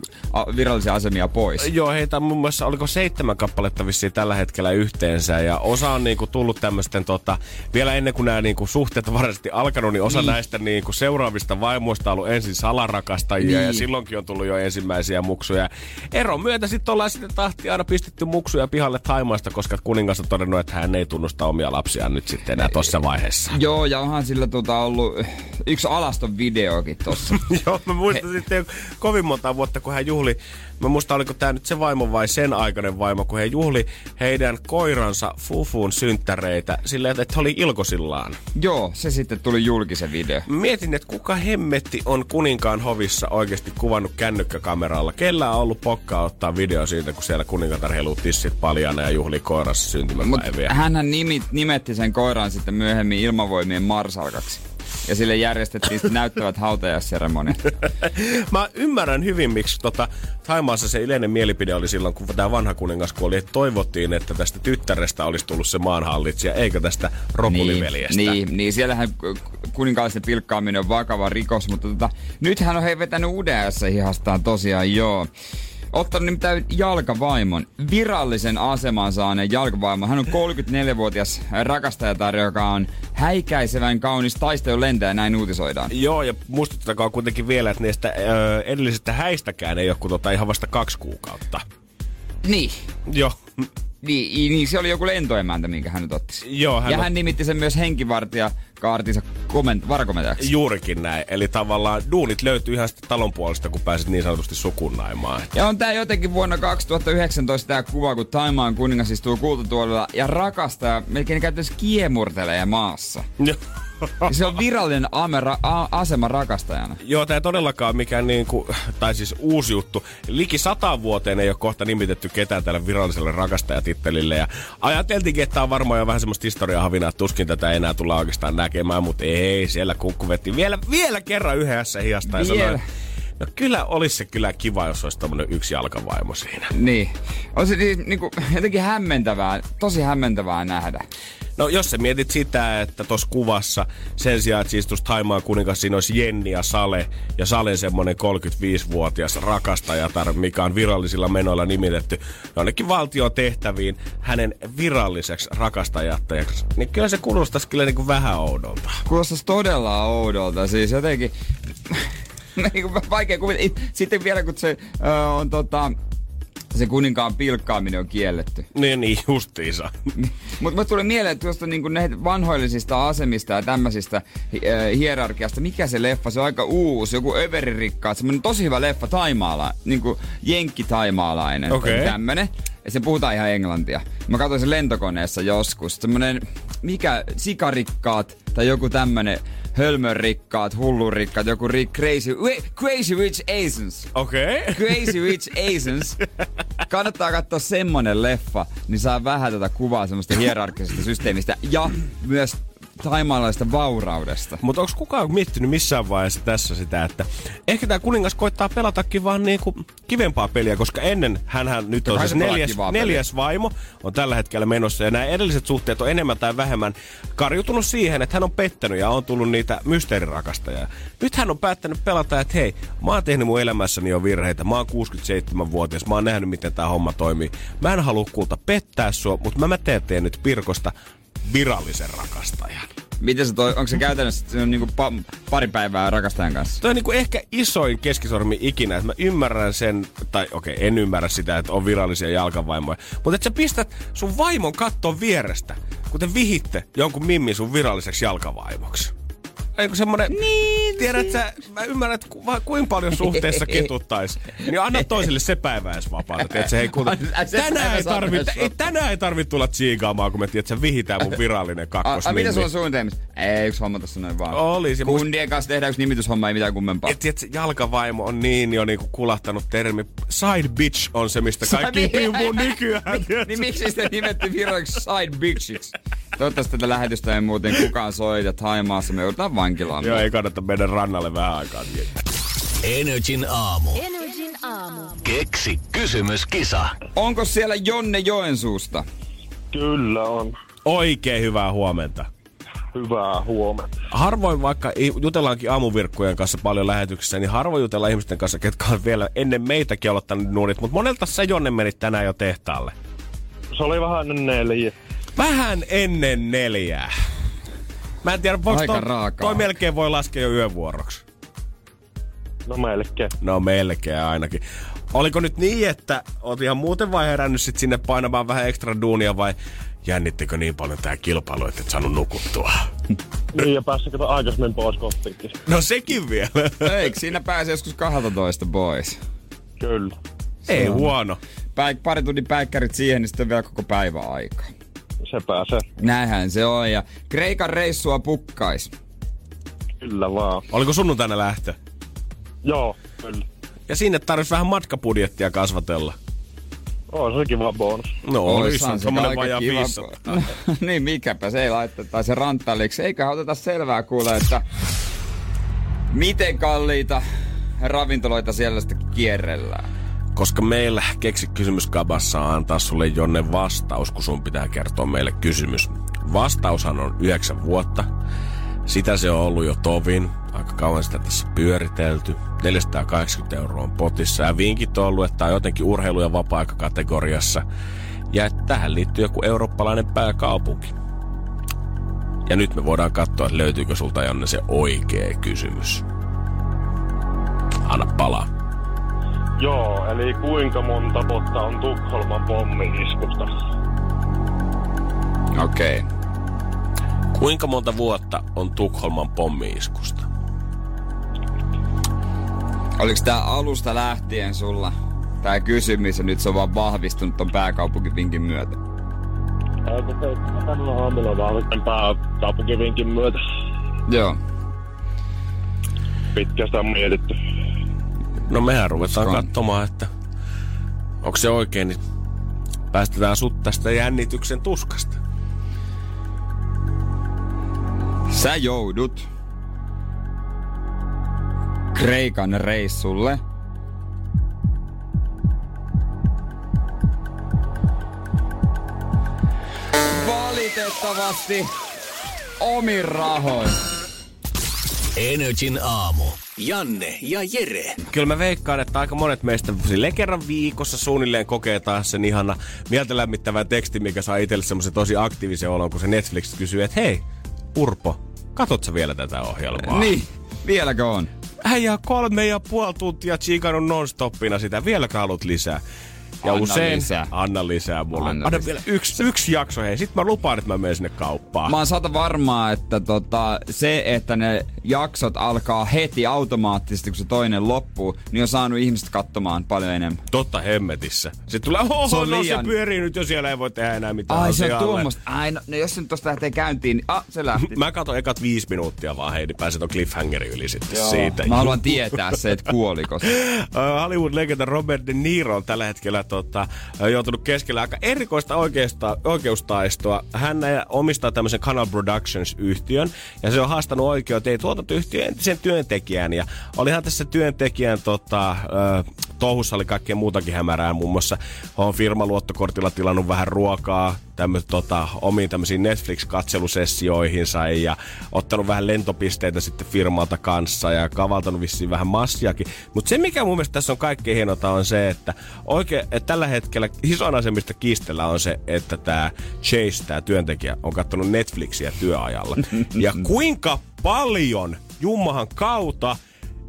[SPEAKER 2] virallisia asemia pois.
[SPEAKER 3] Joo, heitä on muun muassa, oliko seitsemän kappaletta vissiin tällä hetkellä yhteensä. Ja osa on niinku tullut tämmöisten, tota, vielä ennen kuin nämä niinku suhteet on varsinaisesti alkanut, niin osa niin. näistä niinku seuraavista vaimoista on ollut ensin salarakastajia. Niin. Ja silloinkin on tullut jo ensimmäisiä muksuja. Eron myötä sitten ollaan sitten tahti aina pistetty muksuja pihalle Taimaasta, koska kuningas on todennut, että hän ei tunnusta omia lapsiaan nyt sitten enää tuossa vaiheessa.
[SPEAKER 2] Joo, ja onhan sillä tota ollut yksi alaston videokin tossa.
[SPEAKER 3] Joo, mä muistan He... sitten kovin monta vuotta, kun hän juhli, mä muistan oliko tämä nyt se vaimo vai sen aikainen vaimo, kun he juhli heidän koiransa Fufuun synttäreitä silleen, että oli ilkosillaan.
[SPEAKER 2] Joo, se sitten tuli julkisen video.
[SPEAKER 3] Mietin, että kuka hemmetti on kuninkaan hovissa oikeasti kuvannut kännykkäkameralla. Kellä on ollut pokkaa ottaa video siitä, kun siellä kuningatar heiluu tissit paljana ja juhli koirassa syntymäpäiviä.
[SPEAKER 2] Hän nimit, nimetti sen koiran sitten myöhemmin ilmavoimien marsalkaksi ja sille järjestettiin sitten näyttävät hautajaisseremoniat.
[SPEAKER 3] Mä ymmärrän hyvin, miksi tota, Taimaassa se yleinen mielipide oli silloin, kun tämä vanha kuningas kuoli, että toivottiin, että tästä tyttärestä olisi tullut se maanhallitsija, eikä tästä ropuliveljestä.
[SPEAKER 2] Niin, niin, niin, siellähän kuninkaallisen pilkkaaminen on vakava rikos, mutta tota, nythän on he vetänyt uuden hihastaan tosiaan, joo ottanut nimittäin jalkavaimon, virallisen aseman saaneen jalkavaimon. Hän on 34-vuotias rakastajatar, joka on häikäisevän kaunis taistelu lentäjä, näin uutisoidaan.
[SPEAKER 3] Joo, ja muistuttakaa kuitenkin vielä, että niistä ö, edellisestä häistäkään ei ole kuin tota ihan vasta kaksi kuukautta.
[SPEAKER 2] Niin.
[SPEAKER 3] Joo.
[SPEAKER 2] Niin, niin, se oli joku lentoemäntä, minkä hän nyt otti.
[SPEAKER 3] Joo, hän
[SPEAKER 2] ja
[SPEAKER 3] on...
[SPEAKER 2] hän nimitti sen myös henkivartija kaartinsa koment- varakomentajaksi.
[SPEAKER 3] Juurikin näin. Eli tavallaan duunit löytyy ihan sitten talon puolesta, kun pääsit niin sanotusti sukunnaimaan.
[SPEAKER 2] Ja on tää jotenkin vuonna 2019 tää kuva, kun Taimaan kuningas istuu kultatuolilla ja rakastaa, melkein käytännössä kiemurtelee maassa. Se on virallinen amera, a, asema rakastajana.
[SPEAKER 3] Joo, tämä ei todellakaan mikään niin kuin, tai siis uusi juttu. Liki sata vuoteen ei ole kohta nimitetty ketään tälle viralliselle rakastajatittelille. Ja ajateltiinkin, että tämä on varmaan jo vähän semmoista historiaa havinaa, että tuskin tätä enää tulla oikeastaan näkemään, mutta ei, siellä kukku vetti vielä, vielä kerran yhdessä hiasta ja sanoi, No kyllä olisi se kyllä kiva, jos olisi tämmöinen yksi jalkavaimo siinä.
[SPEAKER 2] Niin. On se niin, niin kuin, jotenkin hämmentävää, tosi hämmentävää nähdä.
[SPEAKER 3] No jos sä mietit sitä, että tuossa kuvassa sen sijaan, että siis tuossa Taimaan kuningas siinä olisi Jenni ja Sale, ja Sale semmonen 35-vuotias rakastajatar, mikä on virallisilla menoilla nimitetty jonnekin valtion tehtäviin hänen viralliseksi rakastajattajaksi, niin kyllä se kuulostaisi kyllä niin kuin vähän oudolta.
[SPEAKER 2] Kuulostaisi todella oudolta, siis jotenkin... niin vaikea kuvitella. Sitten vielä kun se uh, on tota, se kuninkaan pilkkaaminen on kielletty.
[SPEAKER 3] Niin, niin justiinsa.
[SPEAKER 2] Mutta mä tulee mieleen tuosta niinku vanhoillisista asemista ja tämmöisistä hi- hierarkiasta. Mikä se leffa? Se on aika uusi. Joku överirikkaat. Semmonen tosi hyvä leffa taimaala. Niinku jenkki-taimaalainen.
[SPEAKER 3] Okei. Okay.
[SPEAKER 2] Tämmönen. Ja se puhutaan ihan englantia. Mä katsoin sen lentokoneessa joskus. Semmonen, mikä, sikarikkaat tai joku tämmönen hölmön rikkaat, hullun rikkaat, joku ri- crazy, crazy Rich Asians.
[SPEAKER 3] Okei. Okay.
[SPEAKER 2] Crazy Rich Asians. Kannattaa katsoa semmonen leffa, niin saa vähän tätä kuvaa semmoista hierarkkisesta systeemistä ja myös taimaalaista vauraudesta.
[SPEAKER 3] Mutta onko kukaan miettinyt missään vaiheessa tässä sitä, että ehkä tämä kuningas koittaa pelatakin vaan niinku kivempaa peliä, koska ennen hän nyt on siis neljäs, neljäs vaimo, on tällä hetkellä menossa. Ja nämä edelliset suhteet on enemmän tai vähemmän karjutunut siihen, että hän on pettänyt ja on tullut niitä mysteerirakastajia. Nyt hän on päättänyt pelata, että hei, mä oon tehnyt mun elämässäni jo virheitä. Mä oon 67-vuotias, mä oon nähnyt miten tämä homma toimii. Mä en halua kulta pettää sua, mutta mä teen teen nyt Pirkosta virallisen rakastajan.
[SPEAKER 2] Miten se toi, onko se käytännössä se on niinku pa, pari päivää rakastajan kanssa?
[SPEAKER 3] Toi on niinku ehkä isoin keskisormi ikinä. Että mä ymmärrän sen, tai okei, okay, en ymmärrä sitä, että on virallisia jalkavaimoja. Mutta että sä pistät sun vaimon kattoon vierestä, kun te vihitte jonkun mimmin sun viralliseksi jalkavaimoksi. Eikö semmonen, niin, tiedät sä, mä ymmärrän, että ku, kuinka paljon suhteessa ketuttais. Niin anna toiselle se päivä edes vapaata. Tiedät sä, hei,
[SPEAKER 2] se
[SPEAKER 3] tänään ei,
[SPEAKER 2] saa
[SPEAKER 3] tarvi,
[SPEAKER 2] myös
[SPEAKER 3] ei, tänään ei tarvi tulla tsiigaamaan, kun me tiedät, sä vihitään mun virallinen
[SPEAKER 2] A, a, mitä sulla on suunnitelmissa? Ei, yksi homma tässä noin vaan.
[SPEAKER 3] Olisi.
[SPEAKER 2] Kundien kanssa tehdään yksi nimityshomma, ei mitään kummempaa.
[SPEAKER 3] Et tiedät, se jalkavaimo on niin jo niinku kulahtanut termi. Side bitch on se, mistä kaikki pimpuu nykyään.
[SPEAKER 2] niin
[SPEAKER 3] sä?
[SPEAKER 2] miksi sitä nimetty viralliksi side bitchiksi? Toivottavasti tätä lähetystä ei muuten kukaan soita Haimaassa. Me joudutaan vankilaan.
[SPEAKER 3] Joo, ei kannata mennä rannalle vähän aikaa.
[SPEAKER 1] Energin aamu.
[SPEAKER 4] Energin aamu.
[SPEAKER 1] Keksi kysymyskisa.
[SPEAKER 2] Onko siellä Jonne Joensuusta?
[SPEAKER 5] Kyllä on.
[SPEAKER 3] Oikein hyvää huomenta.
[SPEAKER 5] Hyvää huomenta.
[SPEAKER 3] Harvoin vaikka jutellaankin aamuvirkkujen kanssa paljon lähetyksissä, niin harvoin jutellaan ihmisten kanssa, ketkä on vielä ennen meitäkin aloittanut nuurit. Mutta monelta sä Jonne menit tänään jo tehtaalle.
[SPEAKER 5] Se oli vähän ennen neljä.
[SPEAKER 3] Vähän ennen neljää. Mä en tiedä, voiko toi,
[SPEAKER 2] raakaa.
[SPEAKER 3] toi melkein voi laskea jo yövuoroksi.
[SPEAKER 5] No melkein.
[SPEAKER 3] No melkein ainakin. Oliko nyt niin, että oot ihan muuten vai herännyt sit sinne painamaan vähän ekstra duunia vai jännittikö niin paljon tää kilpailu, että et saanut nukuttua?
[SPEAKER 5] Niin ja päässä kato aikaisemmin pois kotiinkin.
[SPEAKER 3] No sekin vielä.
[SPEAKER 2] Eikö siinä pääse joskus 12 boys?
[SPEAKER 5] Kyllä.
[SPEAKER 3] Ei huono.
[SPEAKER 2] Päik- pari tunnin päikkärit siihen, niin sitten vielä koko päivä aikaa.
[SPEAKER 5] Se pääsee.
[SPEAKER 2] Näinhän se on, ja Kreikan reissua pukkais.
[SPEAKER 5] Kyllä vaan.
[SPEAKER 3] Oliko sunnuntaina lähtö?
[SPEAKER 5] Joo, kyllä.
[SPEAKER 3] Ja sinne tarvitsisi vähän matkabudjettia kasvatella.
[SPEAKER 5] On se kiva bonus.
[SPEAKER 3] No
[SPEAKER 2] Oishan
[SPEAKER 3] olisi
[SPEAKER 2] se
[SPEAKER 3] semmonen vajaa
[SPEAKER 2] kiva.
[SPEAKER 3] 500.
[SPEAKER 2] niin mikäpä se ei laiteta se ranttalliksi. Eiköhän oteta selvää kuule, että miten kalliita ravintoloita siellä sitten kierrellään.
[SPEAKER 3] Koska meillä keksi kysymyskabassa antaa sulle Jonne vastaus, kun sun pitää kertoa meille kysymys. Vastaushan on 9 vuotta. Sitä se on ollut jo tovin. Aika kauan sitä tässä pyöritelty. 480 euroa on potissa. Ja vinkit on ollut, että on jotenkin urheilu- ja vapaa-aikakategoriassa. Ja että tähän liittyy joku eurooppalainen pääkaupunki. Ja nyt me voidaan katsoa, että löytyykö sulta Jonne se oikea kysymys. Anna palaa.
[SPEAKER 5] Joo, eli kuinka monta vuotta on Tukholman pommi-iskusta?
[SPEAKER 2] Okei. Okay.
[SPEAKER 3] Kuinka monta vuotta on Tukholman pommiiskusta?
[SPEAKER 2] Oliko tää alusta lähtien sulla tää kysymys ja nyt se on vaan vahvistunut ton pääkaupunkivinkin myötä?
[SPEAKER 5] Tänä aamulla vahvistan pääkaupunkivinkin myötä?
[SPEAKER 2] Joo.
[SPEAKER 5] Pitkä sitä on mietitty.
[SPEAKER 3] No mehän ruvetaan
[SPEAKER 2] Uskon.
[SPEAKER 3] katsomaan, että onko se oikein, niin päästetään sut tästä jännityksen tuskasta.
[SPEAKER 2] Sä joudut Kreikan reissulle. Valitettavasti omin rahoin.
[SPEAKER 1] Energin aamu. Janne ja Jere.
[SPEAKER 3] Kyllä mä veikkaan, että aika monet meistä silleen kerran viikossa suunnilleen kokee taas sen ihana mieltä lämmittävän teksti, mikä saa itselle semmoisen tosi aktiivisen olon, kun se Netflix kysyy, että hei, Urpo, katot sä vielä tätä ohjelmaa?
[SPEAKER 2] Niin, vieläkö on?
[SPEAKER 3] Äijä kolme ja puoli tuntia chiikannut non-stoppina sitä. Vieläkö haluat lisää? Ja
[SPEAKER 2] Anna
[SPEAKER 3] usein
[SPEAKER 2] lisää.
[SPEAKER 3] anna lisää mulle.
[SPEAKER 2] Anna
[SPEAKER 3] Anna,
[SPEAKER 2] lisää.
[SPEAKER 3] vielä yksi, yksi jakso, hei. Sitten mä lupaan, että mä menen sinne kauppaan.
[SPEAKER 2] Mä oon sata varmaa, että tota, se, että ne jaksot alkaa heti automaattisesti, kun se toinen loppuu, niin on saanut ihmiset katsomaan paljon enemmän.
[SPEAKER 3] Totta hemmetissä. Sitten tulee, oho,
[SPEAKER 2] Se on
[SPEAKER 3] no
[SPEAKER 2] liian-
[SPEAKER 3] se pyörii nyt jo siellä, ei voi tehdä enää mitään
[SPEAKER 2] Ai se on tuommoista. Ai no, no jos se nyt tosta lähtee käyntiin, niin ah, se lähti.
[SPEAKER 3] Mä katson ekat viisi minuuttia vaan, hei, niin pääset ton cliffhangerin yli sitten
[SPEAKER 2] Joo.
[SPEAKER 3] siitä.
[SPEAKER 2] Mä haluan tietää se, että kuoliko se.
[SPEAKER 3] Hollywood-legenda Robert De Niro on tällä hetkellä tota, joutunut keskellä aika erikoista oikeusta, oikeustaistoa. Hän omistaa tämmöisen Canal Productions-yhtiön ja se on haastanut oikeuteen tuotantoyhtiön entisen työntekijän. Ja olihan tässä työntekijän tota, touhussa oli kaikkea muutakin hämärää. Muun muassa on firmaluottokortilla tilannut vähän ruokaa tämmöset, tota, omiin tämmöisiin Netflix-katselusessioihinsa ja ottanut vähän lentopisteitä sitten firmalta kanssa ja kavaltanut vissiin vähän massiakin. Mutta se, mikä mun mielestä tässä on kaikkein hienota on se, että, oikein, tällä hetkellä isoin asia, mistä kiistellä on se, että tämä Chase, tämä työntekijä, on katsonut Netflixiä työajalla. ja kuinka paljon Jummahan kautta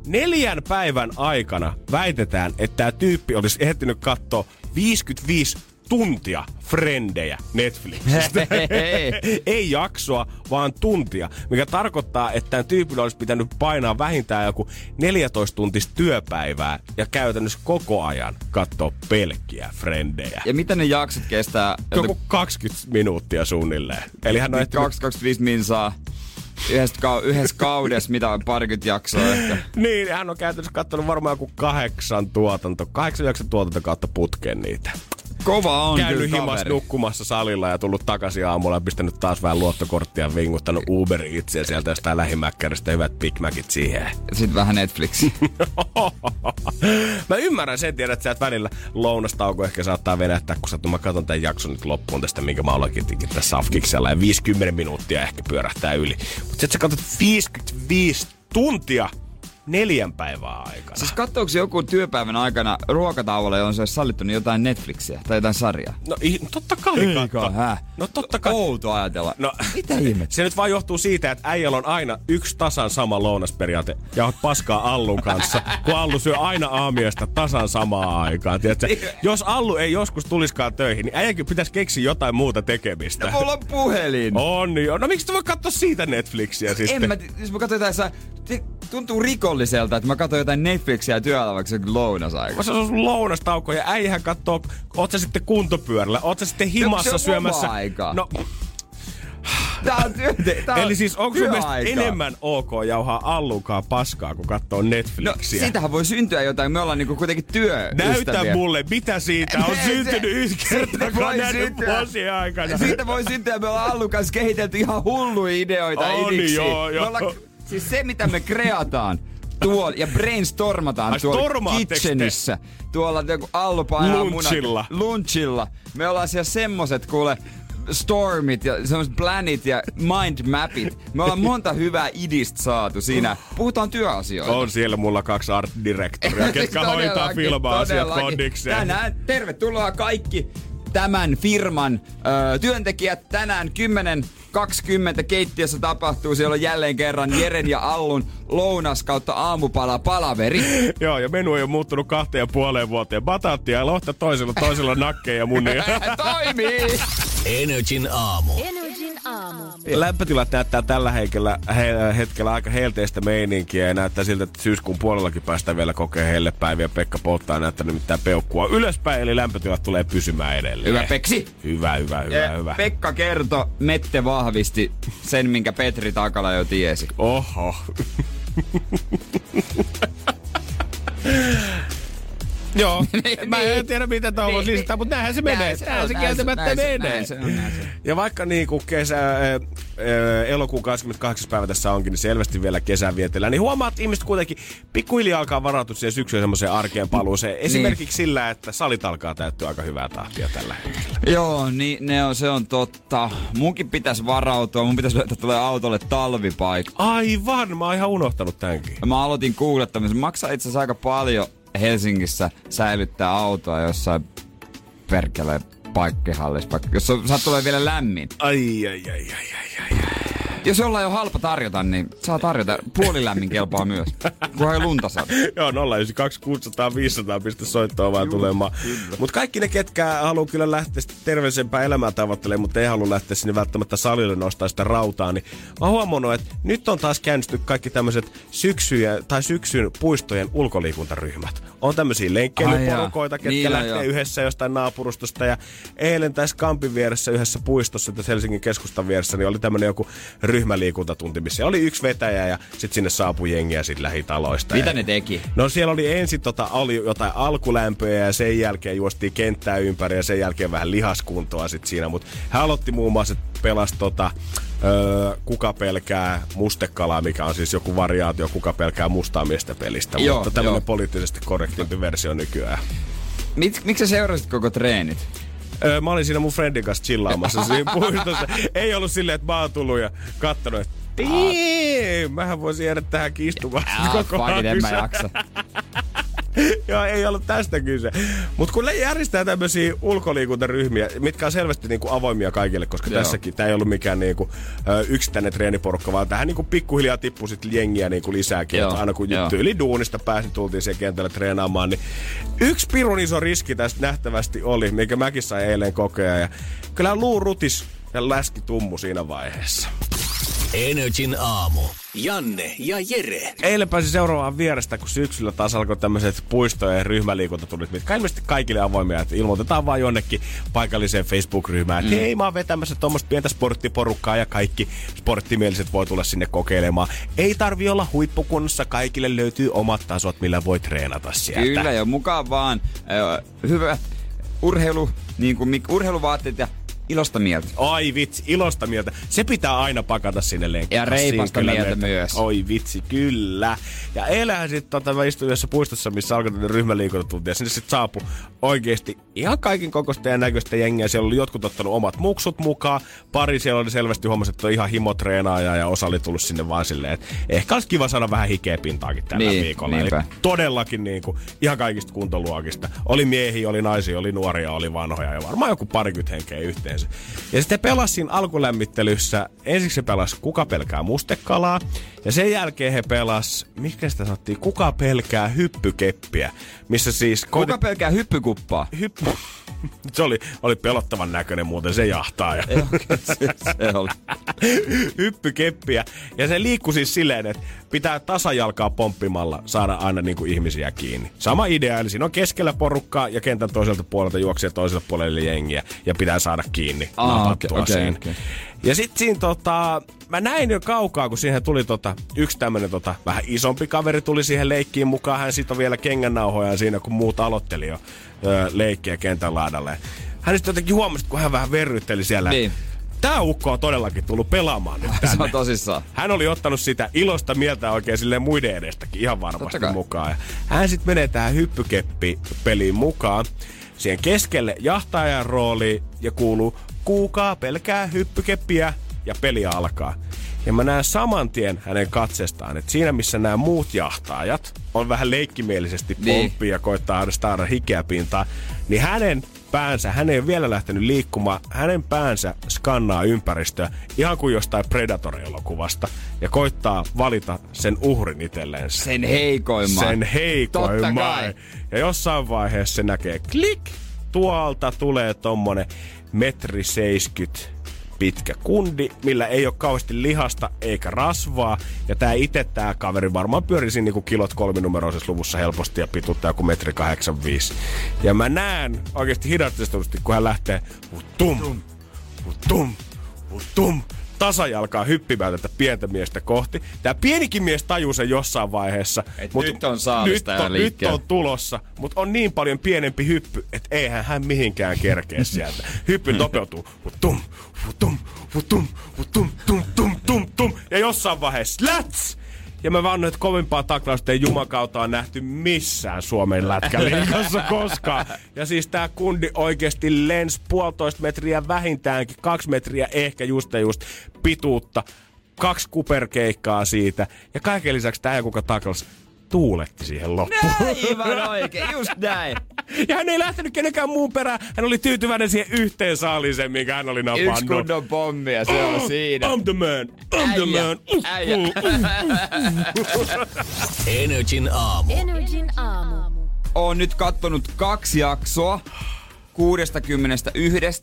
[SPEAKER 3] neljän päivän aikana väitetään, että tämä tyyppi olisi ehtinyt katsoa 55 tuntia frendejä Netflixistä. Ei jaksoa, vaan tuntia. Mikä tarkoittaa, että tämän tyypillä olisi pitänyt painaa vähintään joku 14 tuntista työpäivää ja käytännössä koko ajan katsoa pelkkiä frendejä.
[SPEAKER 2] Ja mitä ne jaksot kestää?
[SPEAKER 3] Joku 20 minuuttia suunnilleen. Eli hän on ehtinyt
[SPEAKER 2] 225 minsaa yhdessä, kau- yhdessä kaudessa, mitä on parikymmentä jaksoa ehkä.
[SPEAKER 3] Niin, hän on käytännössä katsonut varmaan joku kahdeksan tuotanto, kahdeksan jakson tuotanto kautta putkeen niitä.
[SPEAKER 2] Kova on
[SPEAKER 3] Käynyt
[SPEAKER 2] kyllä
[SPEAKER 3] himas
[SPEAKER 2] kaveri.
[SPEAKER 3] nukkumassa salilla ja tullut takaisin aamulla ja pistänyt taas vähän luottokorttia vinguttanut Uber itseä sieltä jostain lähimäkkäristä hyvät Big Macit siihen.
[SPEAKER 2] Sitten vähän Netflixi.
[SPEAKER 3] Mä ymmärrän sen, tiedät sä, että välillä lounastauko ehkä saattaa venähtää, kun sä mä katson tämän jakson nyt loppuun tästä, minkä mä olenkin tässä Safkiksella ja 50 minuuttia ehkä pyörähtää yli. Mutta sä katsot 55 tuntia neljän päivää aikana.
[SPEAKER 2] siis katsouko joku työpäivän aikana ruokatauolla, johon se olisi sallittu niin jotain Netflixiä tai jotain sarjaa?
[SPEAKER 3] No i- totta kai katso.
[SPEAKER 2] häh?
[SPEAKER 3] No totta kai.
[SPEAKER 2] Outo ajatella.
[SPEAKER 3] No,
[SPEAKER 2] Mitä ihmettä?
[SPEAKER 3] Se nyt vaan johtuu siitä, että äijällä on aina yksi tasan sama lounasperiaate. Ja oot paskaa Allun kanssa, kun Allu syö aina aamiaista tasan samaan aikaan. Tiedätkö? Jos Allu ei joskus tuliskaan töihin, niin äijäkin pitäisi keksiä jotain muuta tekemistä.
[SPEAKER 2] Mulla on puhelin.
[SPEAKER 3] On jo. No miksi sä voi katsoa siitä Netflixiä sitten?
[SPEAKER 2] En mä, jos mä katson jotain, sa- te- tuntuu rikolliselta, että mä katson jotain Netflixiä työllä vaikka se on lounasaika.
[SPEAKER 3] Se on sun lounastauko ja äijähän katsoo, oot sä sitten kuntopyörällä, oot sä sitten himassa
[SPEAKER 2] se on
[SPEAKER 3] syömässä.
[SPEAKER 2] vapaa-aikaa.
[SPEAKER 3] No,
[SPEAKER 2] Tää on työ, tää on
[SPEAKER 3] Eli siis onko sun mielestä enemmän ok jauhaa allukaan paskaa, kun katsoo
[SPEAKER 2] No,
[SPEAKER 3] Netflixiä?
[SPEAKER 2] siitähän voi syntyä jotain. Me ollaan niinku kuitenkin työ.
[SPEAKER 3] Näytä mulle, mitä siitä on
[SPEAKER 2] Ei,
[SPEAKER 3] syntynyt
[SPEAKER 2] se-
[SPEAKER 3] yksi näiden
[SPEAKER 2] syntyä.
[SPEAKER 3] aikana.
[SPEAKER 2] Siitä voi syntyä, me ollaan Allun kanssa kehitelty ihan hulluja ideoita
[SPEAKER 3] On,
[SPEAKER 2] idiksi.
[SPEAKER 3] joo, joo.
[SPEAKER 2] Me ollaan, siis se, mitä me kreataan tuolla ja brainstormataan
[SPEAKER 3] Ai,
[SPEAKER 2] tuolla
[SPEAKER 3] te?
[SPEAKER 2] kitchenissä. Tuolla joku Allu painaa
[SPEAKER 3] Lunchilla.
[SPEAKER 2] Munat, lunchilla. Me ollaan siellä semmoset, kuule, stormit ja semmoset planit ja mindmapit. Me ollaan monta hyvää idistä saatu siinä. Puhutaan työasioita.
[SPEAKER 3] On siellä mulla kaksi art directoria, ketkä hoitaa filma-asiat
[SPEAKER 2] todellakin.
[SPEAKER 3] kondikseen.
[SPEAKER 2] Tänään tervetuloa kaikki tämän firman ö, työntekijät. Tänään 10.20 keittiössä tapahtuu. Siellä on jälleen kerran Jeren ja Allun lounas kautta aamupala palaveri.
[SPEAKER 3] Joo, ja menu ei ole muuttunut kahteen ja puoleen vuoteen. Bataattia ja lohta toisella, toisella nakkeja ja munia.
[SPEAKER 2] Toimii!
[SPEAKER 1] Energin aamu.
[SPEAKER 4] Energin aamu.
[SPEAKER 3] Lämpötilat näyttää tällä hetkellä, he, hetkellä aika helteistä meininkiä ja näyttää siltä, että syyskuun puolellakin päästään vielä kokea hellepäiviä. Pekka polttaa näyttää nimittäin peukkua ylöspäin, eli lämpötilat tulee pysymään edelleen.
[SPEAKER 2] Hyvä Peksi.
[SPEAKER 3] Hyvä, hyvä, hyvä,
[SPEAKER 2] Ja
[SPEAKER 3] hyvä.
[SPEAKER 2] Pekka kertoi, Mette vahvisti sen, minkä Petri Takala jo tiesi.
[SPEAKER 3] Oho. Joo, mä en tiedä mitä tuo voisi lisätä, mutta näinhän se menee. Näinhän se kieltämättä
[SPEAKER 2] näin se-
[SPEAKER 3] menee.
[SPEAKER 2] näin näin.
[SPEAKER 3] Ja vaikka niin kuin kesä, elokuun 28. päivä tässä onkin, niin selvästi vielä kesän vietellään, niin huomaa, että ihmiset kuitenkin pikkuhiljaa alkaa varautua siihen syksyyn semmoiseen arkeen paluuseen. Esimerkiksi sillä, että salit alkaa täyttyä aika hyvää tahtia tällä hetkellä.
[SPEAKER 2] Joo, niin ne on, se on totta. Munkin pitäisi varautua, mun pitäisi löytää tulee autolle talvipaikka.
[SPEAKER 3] Aivan, mä oon ihan unohtanut tämänkin.
[SPEAKER 2] Mä aloitin googlettamisen. Maksaa itse asiassa aika paljon Helsingissä säilyttää autoa jossain perkele paikkihallissa, paikka, jos on, saat tulee vielä lämmin.
[SPEAKER 3] Ai, ai, ai, ai, ai, ai.
[SPEAKER 2] Jos ollaan jo halpa tarjota, niin saa tarjota. Puolilämmin kelpaa myös. Kunhan ei lunta saa.
[SPEAKER 3] Joo, 092 600 500 pistä soittoa vaan tulemaan. Mutta kaikki ne, ketkä haluaa kyllä lähteä terveellisempää elämää tavoittelemaan, mutta ei halua lähteä sinne välttämättä salille nostaa sitä rautaa, niin mä huomannut, että nyt on taas käynnisty kaikki tämmöiset syksyjä tai syksyn puistojen ulkoliikuntaryhmät. On tämmöisiä lenkkeilyporukoita, ketkä
[SPEAKER 2] Niillä
[SPEAKER 3] lähtee
[SPEAKER 2] joo.
[SPEAKER 3] yhdessä jostain naapurustosta. Ja eilen tässä Kampin vieressä yhdessä puistossa, tässä Helsingin keskustan vieressä, niin oli tämmöinen joku ryhmäliikuntatunti, missä oli yksi vetäjä ja sitten sinne saapui jengiä sit lähitaloista.
[SPEAKER 2] Mitä
[SPEAKER 3] ja...
[SPEAKER 2] ne teki?
[SPEAKER 3] No siellä oli ensin tota, oli jotain alkulämpöjä ja sen jälkeen juostiin kenttää ympäri ja sen jälkeen vähän lihaskuntoa sit siinä. Mutta hän aloitti muun muassa, että pelasi tota, öö, kuka pelkää mustekalaa, mikä on siis joku variaatio kuka pelkää mustaa miestä pelistä.
[SPEAKER 2] Joo,
[SPEAKER 3] mutta tämmöinen poliittisesti korrektimpi versio nykyään.
[SPEAKER 2] Mit, miksi sä seurasit koko treenit?
[SPEAKER 3] Öö, mä olin siinä mun friendin kanssa chillaamassa siinä puistossa. Ei ollut silleen, että mä oon tullut ja kattonut, että Tii, mähän voisin jäädä tähän kistumaan
[SPEAKER 2] Ah,
[SPEAKER 3] koko
[SPEAKER 2] fuck en mä jaksa.
[SPEAKER 3] Joo, ei ollut tästä kyse. Mutta kun ne järjestää tämmöisiä ulkoliikuntaryhmiä, mitkä on selvästi niinku avoimia kaikille, koska
[SPEAKER 2] Joo.
[SPEAKER 3] tässäkin tämä ei ollut mikään niinku, yksittäinen treeniporukka, vaan tähän niinku pikkuhiljaa tippui sit jengiä niinku lisääkin.
[SPEAKER 2] Joo,
[SPEAKER 3] aina kun
[SPEAKER 2] joo.
[SPEAKER 3] tyyli duunista pääsin, tultiin siihen kentälle treenaamaan, niin yksi pirun iso riski tästä nähtävästi oli, mikä mäkin sain eilen kokea. Ja kyllä luu rutis ja läski tummu siinä vaiheessa.
[SPEAKER 1] Energin aamu. Janne ja Jere.
[SPEAKER 3] Eilen pääsin seuraavaan vierestä, kun syksyllä taas alkoi tämmöiset puistojen ryhmäliikuntatunnit, mitkä ilmeisesti kaikille avoimia, että ilmoitetaan vaan jonnekin paikalliseen Facebook-ryhmään, että mm. hei mä oon vetämässä tuommoista pientä sporttiporukkaa ja kaikki sporttimieliset voi tulla sinne kokeilemaan. Ei tarvi olla huippukunnossa, kaikille löytyy omat tasot, millä voi treenata sieltä.
[SPEAKER 2] Kyllä jo, mukaan vaan ö, hyvät urheilu, niin kuin, mik- urheiluvaatteet ja ilosta mieltä.
[SPEAKER 3] Ai vitsi, ilosta mieltä. Se pitää aina pakata sinne lenkkiin.
[SPEAKER 2] Ja reipasta mieltä
[SPEAKER 3] meitä-
[SPEAKER 2] myös.
[SPEAKER 3] Oi vitsi, kyllä. Ja eilähän sitten tota, mä istuin yhdessä puistossa, missä alkoi ryhmäliikuntatunti. Ja sinne sitten saapui oikeasti ihan kaiken kokoista ja näköistä jengiä. Siellä oli jotkut ottanut omat muksut mukaan. Pari siellä oli selvästi huomasi, että on ihan himotreenaaja ja osa oli tullut sinne vaan silleen, että ehkä olisi kiva saada vähän hikeä pintaakin tällä
[SPEAKER 2] Niin,
[SPEAKER 3] viikolla. Eli
[SPEAKER 2] niinpä.
[SPEAKER 3] todellakin niin kuin, ihan kaikista kuntoluokista. Oli miehiä, oli naisia, oli nuoria, oli vanhoja ja varmaan joku parikymmentä henkeä yhteensä. Ja sitten pelasi siinä alkulämmittelyssä, ensiksi se pelasi Kuka pelkää mustekalaa ja sen jälkeen he pelas, mikä sitä sanottiin, Kuka pelkää hyppykeppiä, missä siis...
[SPEAKER 2] Kuka pelkää hyppykuppaa?
[SPEAKER 3] Hyppy... Se oli, oli pelottavan näköinen muuten se jahtaa. Ja
[SPEAKER 2] se, se oli.
[SPEAKER 3] hyppykeppiä. Ja se liikkui siis silleen, että pitää tasajalkaa pomppimalla saada aina niin kuin ihmisiä kiinni. Sama idea, eli siinä on keskellä porukkaa ja kentän toiselta puolelta juoksee toiselle puolelle jengiä ja pitää saada kiinni.
[SPEAKER 2] Okei, okei,
[SPEAKER 3] siinä.
[SPEAKER 2] okei.
[SPEAKER 3] Ja sitten siinä tota, mä näin jo kaukaa, kun siihen tuli tota, yksi tämmönen tota, vähän isompi kaveri tuli siihen leikkiin mukaan. Hän sitoi vielä kengännauhoja siinä, kun muut aloitteli jo ö, leikkiä kentän laidalle. Hän sitten jotenkin huomasi, kun hän vähän verrytteli siellä.
[SPEAKER 2] Niin.
[SPEAKER 3] Tää ukko on todellakin tullut pelaamaan nyt tänne.
[SPEAKER 2] Se on tosissaan.
[SPEAKER 3] Hän oli ottanut sitä ilosta mieltä oikein silleen muiden edestäkin ihan varmasti mukaan. Ja hän sitten menee tähän hyppykeppi-peliin mukaan. Siihen keskelle jahtajan rooli ja kuuluu kuukaa pelkää hyppykeppiä ja peli alkaa. Ja mä näen saman tien hänen katsestaan, että siinä missä nämä muut jahtaajat on vähän leikkimielisesti
[SPEAKER 2] Niin.
[SPEAKER 3] pomppia ja koittaa saada hikeä pintaan, niin hänen päänsä, hän ei ole vielä lähtenyt liikkumaan, hänen päänsä skannaa ympäristöä ihan kuin jostain Predator-elokuvasta ja koittaa valita sen uhrin itselleen.
[SPEAKER 2] Sen heikoimman.
[SPEAKER 3] Sen heikoimman. Ja jossain vaiheessa se näkee klik, tuolta tulee tommonen metri 70 pitkä kundi, millä ei ole kauheasti lihasta eikä rasvaa. Ja tää itse tää kaveri varmaan pyörisi niinku kilot kolminumeroisessa luvussa helposti ja pituutta joku metri 85. Ja mä näen oikeasti hidastetusti, kun hän lähtee tum, tum, tum, tasajalkaa hyppimään tätä pientä miestä kohti. Tämä pienikin mies tajuu sen jossain vaiheessa.
[SPEAKER 2] Et nyt on
[SPEAKER 3] nyt on, nyt on tulossa, mutta on niin paljon pienempi hyppy, että eihän hän mihinkään kerkeä sieltä. Hyppy nopeutuu. Tum, tum, tum, tum, tum, tum, tum, tum. Ja jossain vaiheessa läts! Ja mä vannoin, että kovimpaa taklausta ei jumakauta on nähty missään Suomen lätkäliikassa koskaan. Ja siis tää kundi oikeasti lens puolitoista metriä vähintäänkin, kaksi metriä ehkä just ja just pituutta. Kaksi kuperkeikkaa siitä. Ja kaiken lisäksi tää kuka taklas tuuletti siihen loppuun.
[SPEAKER 2] Aivan oikein, just näin.
[SPEAKER 3] Ja hän ei lähtenyt kenenkään muun perään. Hän oli tyytyväinen siihen yhteen saaliseen, minkä hän oli napannut.
[SPEAKER 2] Yksi kunnon pommi ja se on siinä.
[SPEAKER 3] I'm the man. I'm the
[SPEAKER 2] Äijä,
[SPEAKER 3] man.
[SPEAKER 2] äijä.
[SPEAKER 1] Energin aamu.
[SPEAKER 4] Energin aamu.
[SPEAKER 2] Oon nyt kattonut kaksi jaksoa 61.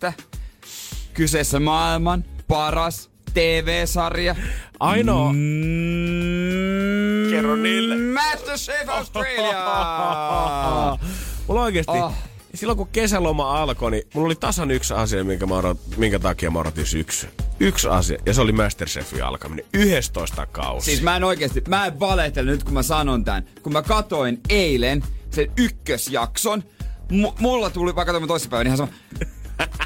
[SPEAKER 2] Kyseessä maailman paras TV-sarja.
[SPEAKER 3] Ainoa.
[SPEAKER 2] Mm,
[SPEAKER 3] Kerro niille.
[SPEAKER 2] Masterchef Australia!
[SPEAKER 3] Mulla oikeesti, oh. silloin kun kesäloma alkoi, niin mulla oli tasan yksi asia, minkä, mä odot, minkä takia mä odotin syksy. Yksi asia, ja se oli Masterchefin alkaminen. 11 kausi.
[SPEAKER 2] Siis mä en oikeesti, mä en valehtele nyt kun mä sanon tän. Kun mä katoin eilen sen ykkösjakson, mu- mulla tuli, vaikka tämä toissapäivänä ihan sama,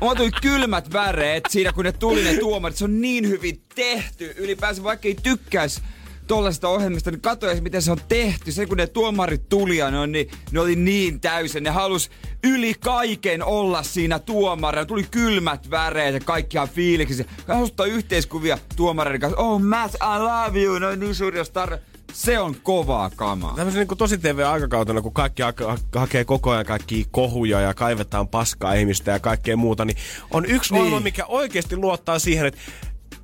[SPEAKER 2] Mulla tuli kylmät väreet siinä, kun ne tuli ne tuomarit. Se on niin hyvin tehty. Ylipäänsä vaikka ei tykkäisi tollaisesta ohjelmista, niin katsoisi, miten se on tehty. Se, kun ne tuomarit tuli ja ne, on, niin, ne oli niin täysin. Ne halus yli kaiken olla siinä tuomarina. Tuli kylmät väreet ja kaikkia fiiliksi. Kasuttaa yhteiskuvia tuomareiden kanssa. Oh, Matt, I love you. No niin suuri star. Se on kovaa kamaa.
[SPEAKER 3] Tämmöisen niin tosi TV-aikakautena, kun kaikki ha- ha- hakee koko ajan kaikki kohuja ja kaivetaan paskaa ihmistä ja kaikkea muuta, niin on yksi
[SPEAKER 2] niin.
[SPEAKER 3] ohjelma, mikä oikeasti luottaa siihen, että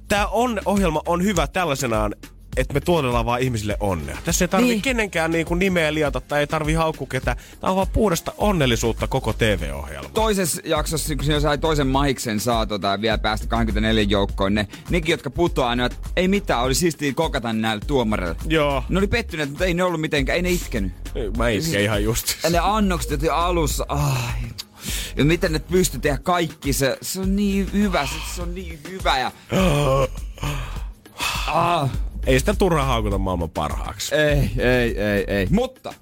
[SPEAKER 3] tämä on, ohjelma on hyvä tällaisenaan, että me tuotellaan vaan ihmisille onnea. Tässä ei tarvi
[SPEAKER 2] Niin.
[SPEAKER 3] kenenkään niin kuin nimeä liata tai ei tarvi haukku ketä. Tämä on vaan puhdasta onnellisuutta koko TV-ohjelma.
[SPEAKER 2] toisessa jaksossa, kun siinä sai toisen mahiksen saa tota, ja vielä päästä 24 joukkoon, ne, nekin, jotka putoaa, ne, että ei mitään, oli siistiä kokata näille tuomareille.
[SPEAKER 3] Joo.
[SPEAKER 2] Ne oli pettyneet, mutta ei ne ollut mitenkään, ei ne itkenyt.
[SPEAKER 3] Mä itken ihan just.
[SPEAKER 2] Ja ne annokset alussa, ai. Ja miten ne pystyy tehdä kaikki, se, se on niin hyvä, se, se on niin hyvä ja... Ah,
[SPEAKER 3] Ei sitä turhaa haukuta maailman parhaaksi.
[SPEAKER 2] ei, ei, ei, ei. Mutta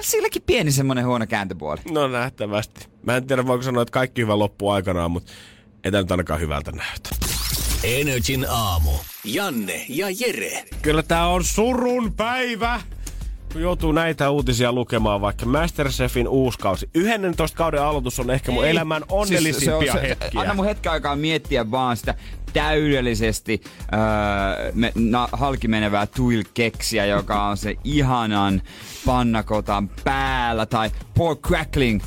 [SPEAKER 2] silläkin pieni semmonen huono kääntöpuoli.
[SPEAKER 3] No nähtävästi. Mä en tiedä voiko sanoa, että kaikki hyvä loppuu aikanaan, mutta ei tää nyt ainakaan hyvältä näytä.
[SPEAKER 1] Energin aamu. Janne ja Jere.
[SPEAKER 3] Kyllä tää on surun päivä, joutuu näitä uutisia lukemaan, vaikka Masterchefin uusi kausi. 11 kauden aloitus on ehkä mun
[SPEAKER 2] Ei.
[SPEAKER 3] elämän onnellisimpia
[SPEAKER 2] Siis se on se-
[SPEAKER 3] hetkiä.
[SPEAKER 2] Anna mun hetken aikaa miettiä vaan sitä täydellisesti öö, me, na, halki menevää tuil-keksiä, joka on se ihanan pannakotan päällä, tai pork crackling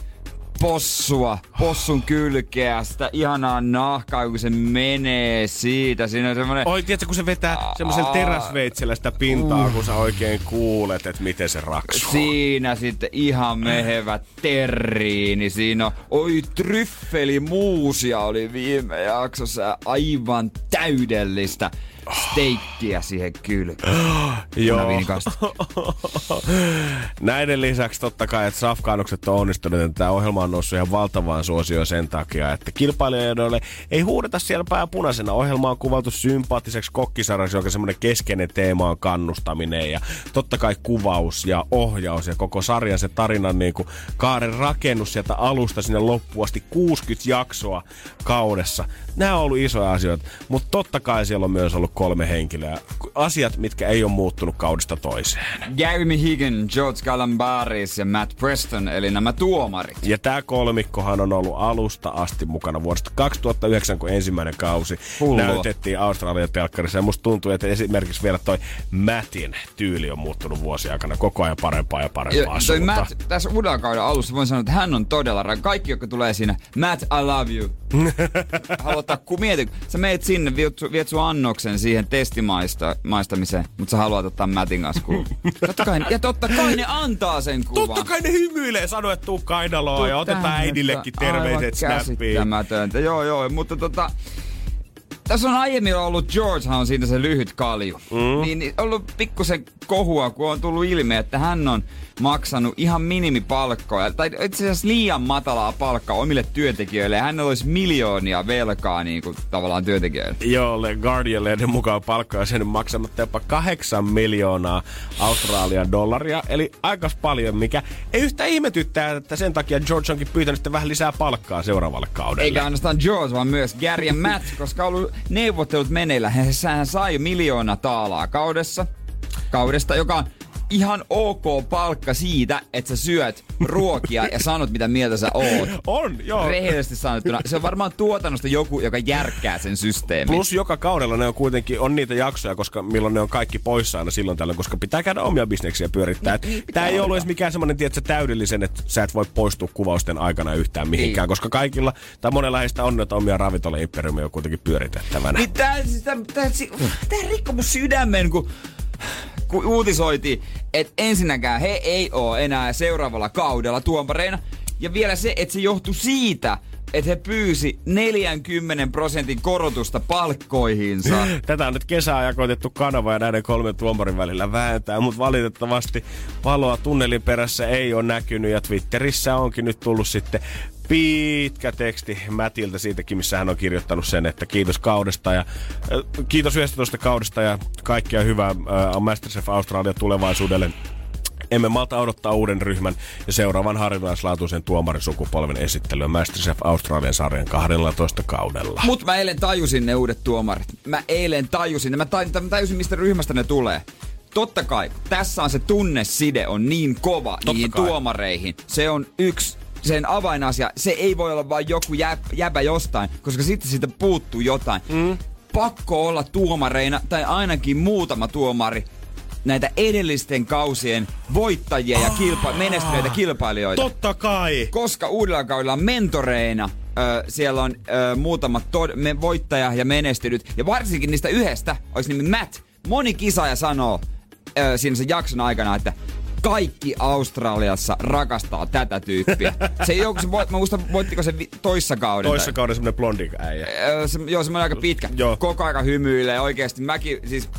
[SPEAKER 2] possua, possun kylkeä, sitä ihanaa nahkaa, kun se menee siitä. Siinä on semmonen...
[SPEAKER 3] Oi, tiedätkö, kun se vetää semmoisella teräsveitsellä sitä pintaa, kun sä oikein kuulet, että miten se raksuu.
[SPEAKER 2] Siinä sitten ihan mehevä terriini. Siinä on, oi tryffelimuusia oli viime jaksossa. ja Aivan täydellistä steikkiä siihen kylkeen.
[SPEAKER 3] Joo. Näiden lisäksi totta kai, että safkaanukset on onnistuneet, että tämä ohjelma on noussut ihan valtavaan suosioon sen takia, että kilpailijoille ei huudeta siellä pää punaisena. Ohjelma on kuvattu sympaattiseksi kokkisarjaksi, jonka semmoinen keskeinen teema on kannustaminen ja totta kai kuvaus ja ohjaus ja koko sarjan se tarinan niin kuin kaaren rakennus sieltä alusta sinne loppuun asti 60 jaksoa kaudessa. Nämä on ollut isoja asioita, mutta totta kai siellä on myös ollut kolme henkilöä. Asiat, mitkä ei ole muuttunut kaudesta toiseen.
[SPEAKER 2] Jeremy Higgin, George Galambaris ja Matt Preston, eli nämä tuomarit.
[SPEAKER 3] Ja tämä kolmikkohan on ollut alusta asti mukana vuodesta 2009, kun ensimmäinen kausi
[SPEAKER 2] Hullua.
[SPEAKER 3] näytettiin Australian telkkarissa. Ja musta tuntuu, että esimerkiksi vielä toi Mattin tyyli on muuttunut vuosien aikana koko ajan parempaa ja parempaa
[SPEAKER 2] Ja toi. Matt, tässä uuden kauden alussa voin sanoa, että hän on todella rak. Kaikki, jotka tulee siinä, Matt, I love you. Haluat ottaa, kun mieti, sä meet sinne, viet, viet sun annoksen siihen testimaistamiseen, mutta sä haluat ottaa Mattin kanssa kuvan. Totta kai, ja totta kai ne antaa sen kuvan.
[SPEAKER 3] Totta kai ne hymyilee, sanoo, että tuu kainaloa ja otetaan äidillekin terveiset snappiin.
[SPEAKER 2] Joo, joo, mutta tota... Tässä on aiemmin ollut, Georgehan on siitä se lyhyt kalju. Mm. Niin, niin ollut pikkusen kohua, kun on tullut ilmi, että hän on maksanut ihan minimipalkkoja, tai itse asiassa liian matalaa palkkaa omille työntekijöille. Ja hänellä olisi miljoonia velkaa niin kuin, tavallaan työntekijöille.
[SPEAKER 3] Joo, Le Guardian-lehden mukaan palkkaa sen maksamatta jopa 8 miljoonaa Australian dollaria, eli aika paljon, mikä ei yhtä ihmetyttää, että sen takia George onkin pyytänyt sitten vähän lisää palkkaa seuraavalle kaudelle.
[SPEAKER 2] Eikä ainoastaan George, vaan myös Gary ja Matt, koska on ollut neuvottelut meneillä. Hän sai miljoona taalaa kaudessa, kaudesta, joka on ihan ok palkka siitä, että sä syöt ruokia ja sanot, mitä mieltä sä oot.
[SPEAKER 3] On, joo.
[SPEAKER 2] Rehellisesti sanottuna. Se on varmaan tuotannosta joku, joka järkkää sen systeemin.
[SPEAKER 3] Plus joka kaudella ne on kuitenkin on niitä jaksoja, koska milloin ne on kaikki poissa aina silloin tällöin, koska pitää käydä omia bisneksiä pyörittää.
[SPEAKER 2] Niin,
[SPEAKER 3] Tämä ei ollut edes mikään semmoinen, tiedätkö, täydellisen, että sä et voi poistua kuvausten aikana yhtään mihinkään,
[SPEAKER 2] Ei.
[SPEAKER 3] koska kaikilla, tai monella heistä on, että omia ravintola-imperiumia on kuitenkin pyöritettävänä.
[SPEAKER 2] Niin tää, siis tää, tää, tää rikkoi mun sydämen, kun, kun uutisoitiin, että ensinnäkään he ei oo enää seuraavalla kaudella tuomareina. Ja vielä se, että se johtui siitä, että he pyysi 40 prosentin korotusta palkkoihinsa.
[SPEAKER 3] Tätä on nyt kesäajan koitettu kanava ja näiden kolmen tuomarin välillä vääntää, mutta valitettavasti valoa tunnelin perässä ei ole näkynyt ja Twitterissä onkin nyt tullut sitten pitkä teksti Mätiltä siitäkin, missä hän on kirjoittanut sen, että kiitos kaudesta ja äh, kiitos 11 kaudesta ja kaikkea hyvää äh, Masterchef Australia tulevaisuudelle. Emme malta odottaa uuden ryhmän ja seuraavan harvinaislaatuisen tuomarisukupolven esittelyä Masterchef Australian sarjan 12 kaudella.
[SPEAKER 2] Mut mä eilen tajusin ne uudet tuomarit. Mä eilen tajusin, mä taj- mä tajusin mistä ryhmästä ne tulee. Totta kai, tässä on se tunneside on niin kova
[SPEAKER 3] Totta
[SPEAKER 2] niihin
[SPEAKER 3] kai.
[SPEAKER 2] tuomareihin. Se on yksi sen avainasia. Se ei voi olla vain joku jä, jäbä jostain, koska sitten siitä puuttuu jotain. Mm. Pakko olla tuomareina, tai ainakin muutama tuomari, näitä edellisten kausien voittajia ja kilpa- menestyneitä kilpailijoita
[SPEAKER 3] Totta kai!
[SPEAKER 2] koska uudella kaudella on mentoreina ö, siellä on ö, muutamat tod- me voittaja ja menestynyt. Ja varsinkin niistä yhdestä olisi nimi Matt. Moni kisaaja sanoo ö, siinä sen jakson aikana, että kaikki Australiassa rakastaa tätä tyyppiä. Se ei joku, se mä muistan, voittiko se toissa kauden.
[SPEAKER 3] Toissa kauden semmonen blondi äijä.
[SPEAKER 2] Se, joo, semmoinen aika pitkä.
[SPEAKER 3] Joo.
[SPEAKER 2] Koko aika hymyilee. Oikeesti mäkin, siis...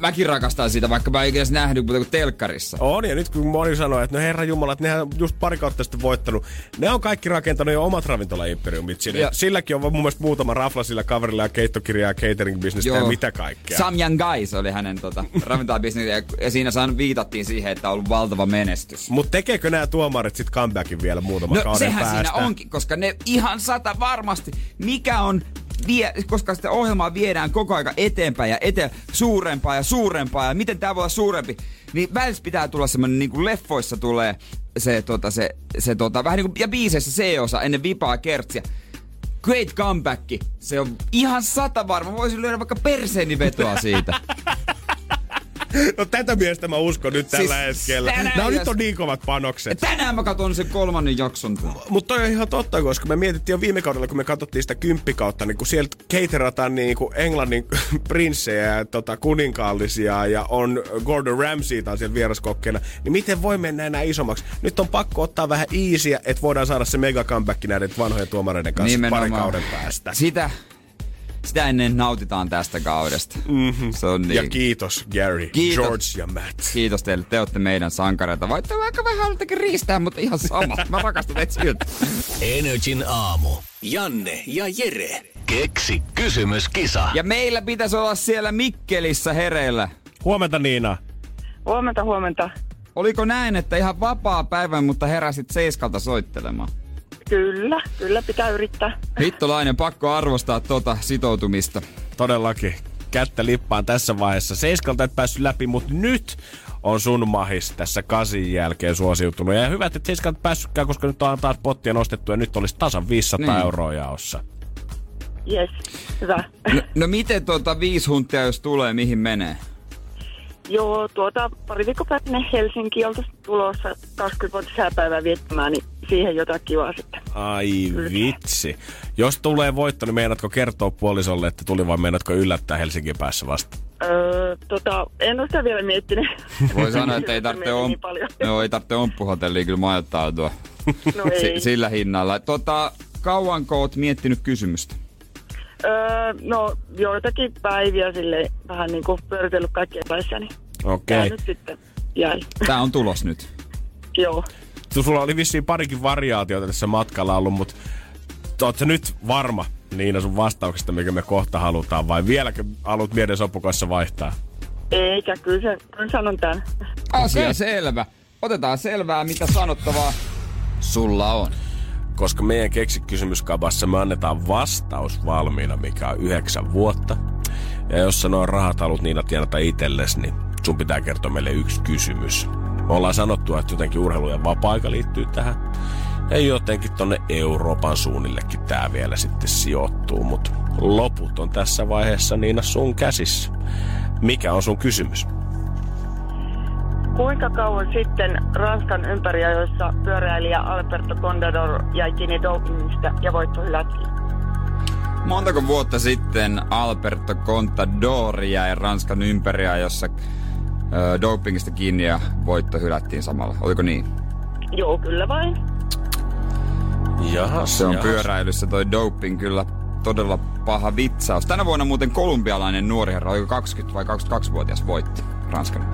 [SPEAKER 2] Mäkin rakastan sitä, vaikka mä en ikinä nähnyt, mutta kuin telkkarissa.
[SPEAKER 3] On, ja nyt kun moni sanoo, että no herra jumala, että nehän on just pari kautta sitten voittanut. Ne on kaikki rakentanut jo omat ravintola-imperiumit sinne.
[SPEAKER 2] Ja-
[SPEAKER 3] Silläkin on mun mielestä muutama rafla sillä kaverilla ja keittokirjaa, catering-bisnestä ja mitä kaikkea.
[SPEAKER 2] Sam Young Guys oli hänen tota, ravintolabisnes ja, ja siinä saan viitattiin siihen, että on ollut valtava menestys.
[SPEAKER 3] Mutta tekeekö nämä tuomarit sitten comebackin vielä muutaman
[SPEAKER 2] No
[SPEAKER 3] kauden
[SPEAKER 2] sehän
[SPEAKER 3] päästä?
[SPEAKER 2] siinä onkin, koska ne ihan sata varmasti, mikä on vie, koska sitä ohjelmaa viedään koko aika eteenpäin ja eteen, suurempaa ja suurempaa ja miten tämä voi olla suurempi, niin välissä pitää tulla semmonen niin kuin leffoissa tulee se, tota, se, se tota, vähän niin kuin, ja biiseissä C-osa ennen vipaa kertsiä. Great comeback. Se on ihan sata varma. Voisin lyödä vaikka perseeni vetoa siitä.
[SPEAKER 3] No tätä miestä mä uskon nyt tällä
[SPEAKER 2] Siis
[SPEAKER 3] hetkellä.
[SPEAKER 2] tänään
[SPEAKER 3] Nämä on,
[SPEAKER 2] jos-
[SPEAKER 3] nyt on niin kovat panokset.
[SPEAKER 2] tänään mä katson sen kolmannen jakson.
[SPEAKER 3] Mutta toi on ihan totta, koska me mietittiin jo viime kaudella, kun me katsottiin sitä kymppikautta, niin kun sieltä caterataan niin kuin Englannin prinssejä ja tota, kuninkaallisia ja on Gordon Ramsay taas siellä vieraskokkeena, niin miten voi mennä enää isommaksi? Nyt on pakko ottaa vähän easyä, että voidaan saada se mega comeback näiden vanhojen tuomareiden kanssa pari kauden päästä.
[SPEAKER 2] Sitä, sitä ennen nautitaan tästä kaudesta. Mm-hmm. Se on niin.
[SPEAKER 3] Ja kiitos Gary,
[SPEAKER 2] Kiitos.
[SPEAKER 3] George ja Matt.
[SPEAKER 2] Kiitos teille, te olette meidän sankareita. Voitte vaikka vähän halutakin riistää, mutta ihan sama. Mä rakastan teitä silti.
[SPEAKER 1] Energin aamu. Janne ja Jere. Keksi kysymyskisa.
[SPEAKER 2] Ja meillä pitäisi olla siellä Mikkelissä hereillä.
[SPEAKER 3] Huomenta Niina.
[SPEAKER 4] Huomenta, huomenta.
[SPEAKER 2] Oliko näin, että ihan vapaa päivä, mutta heräsit seiskalta soittelemaan?
[SPEAKER 4] Kyllä, kyllä pitää yrittää.
[SPEAKER 2] Hittolainen, pakko arvostaa tota sitoutumista.
[SPEAKER 3] Todellakin. Kättä lippaan tässä vaiheessa. Seiskalta et päässyt läpi, mutta nyt on sun mahis tässä kasin jälkeen suosiutunut. Ja hyvä, että Seiskalta et päässytkään, koska nyt on taas pottia nostettu ja nyt olisi tasan 500
[SPEAKER 2] Niin.
[SPEAKER 3] euroa jaossa.
[SPEAKER 4] Yes, hyvä.
[SPEAKER 2] No, no miten tuota viisi huntia, jos tulee, mihin menee?
[SPEAKER 4] Joo, tuota pari viikkoa päästä Helsinki oltaisiin tulossa 20 vuotta sääpäivää viettämään, niin siihen jotain kivaa sitten.
[SPEAKER 3] Ai vitsi. Jos tulee voitto, niin meinaatko kertoa puolisolle, että tuli vai meinaatko yllättää Helsingin päässä vasta?
[SPEAKER 4] Öö, tota, en ole sitä vielä miettinyt.
[SPEAKER 2] Voi sanoa, että ei
[SPEAKER 4] Se
[SPEAKER 2] tarvitse, om...
[SPEAKER 4] niin.
[SPEAKER 2] Joo, ei tarvitse omppuhotelliin kyllä majoittautua.
[SPEAKER 4] No ei.
[SPEAKER 2] sillä hinnalla. Tota, kauanko oot miettinyt kysymystä?
[SPEAKER 4] Öö, no, joitakin päiviä sille vähän niin kuin pyöritellyt kaikkien päässä,
[SPEAKER 3] Okei.
[SPEAKER 4] tää
[SPEAKER 3] Okay.
[SPEAKER 4] nyt sitten jäi.
[SPEAKER 2] Tää on tulos nyt.
[SPEAKER 4] Joo.
[SPEAKER 3] Sulla oli vissiin parikin variaatiota tässä matkalla ollut, mutta ootko nyt varma Niina sun vastauksesta, mikä me kohta halutaan, vai vieläkö haluat mielen sopukassa vaihtaa?
[SPEAKER 4] Eikä, kyllä, se, kyllä sanon tämän.
[SPEAKER 2] Asia okay. selvä. Otetaan selvää, mitä sanottavaa sulla on.
[SPEAKER 3] Koska meidän keksikysymyskabassa me annetaan vastaus valmiina, mikä on yhdeksän vuotta. Ja jos sä noin rahat haluat Niina tienata itsellesi, niin sun pitää kertoa meille yksi kysymys. Me ollaan sanottu, että jotenkin urheilu ja vapaa-aika liittyy tähän. Ja jotenkin tonne Euroopan suunnillekin tää vielä sitten sijoittuu, mutta loput on tässä vaiheessa Niina sun käsissä. Mikä on sun kysymys?
[SPEAKER 4] Kuinka kauan sitten Ranskan ympäriajoissa pyöräilijä Alberto Contador jäi kiinni dopingista ja voitto hylättiin?
[SPEAKER 2] Montako vuotta sitten Alberto Contador jäi Ranskan ympäriajossa dopingista kiinni ja voitto hylättiin samalla? Oliko niin?
[SPEAKER 4] Joo, kyllä vain.
[SPEAKER 3] Jahas,
[SPEAKER 2] Se on
[SPEAKER 3] jahas.
[SPEAKER 2] pyöräilyssä toi doping kyllä todella paha vitsaus. Tänä vuonna muuten kolumbialainen nuori herra, oliko 20 vai 22-vuotias voitti Ranskan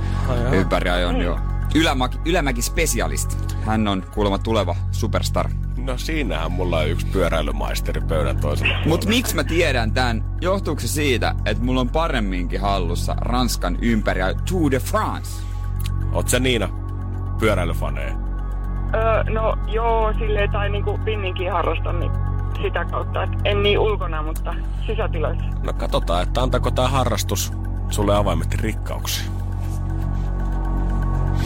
[SPEAKER 2] ympäriajon jo. Ylämäki, ylämäki specialist. Hän on kuulemma tuleva superstar.
[SPEAKER 3] No siinähän mulla on yksi pyöräilymaisteri pöydän toisella.
[SPEAKER 2] Mut miksi mä tiedän tän? Johtuuko se siitä, että mulla on paremminkin hallussa Ranskan ympäriä Tour de France?
[SPEAKER 3] Oot sä Niina pyöräilyfaneja?
[SPEAKER 4] Öö, no joo, silleen tai niinku pinninkin harrastan niin sitä kautta. Et en niin ulkona, mutta sisätiloissa.
[SPEAKER 3] No katsotaan, että antako tää harrastus sulle avaimet rikkauksia.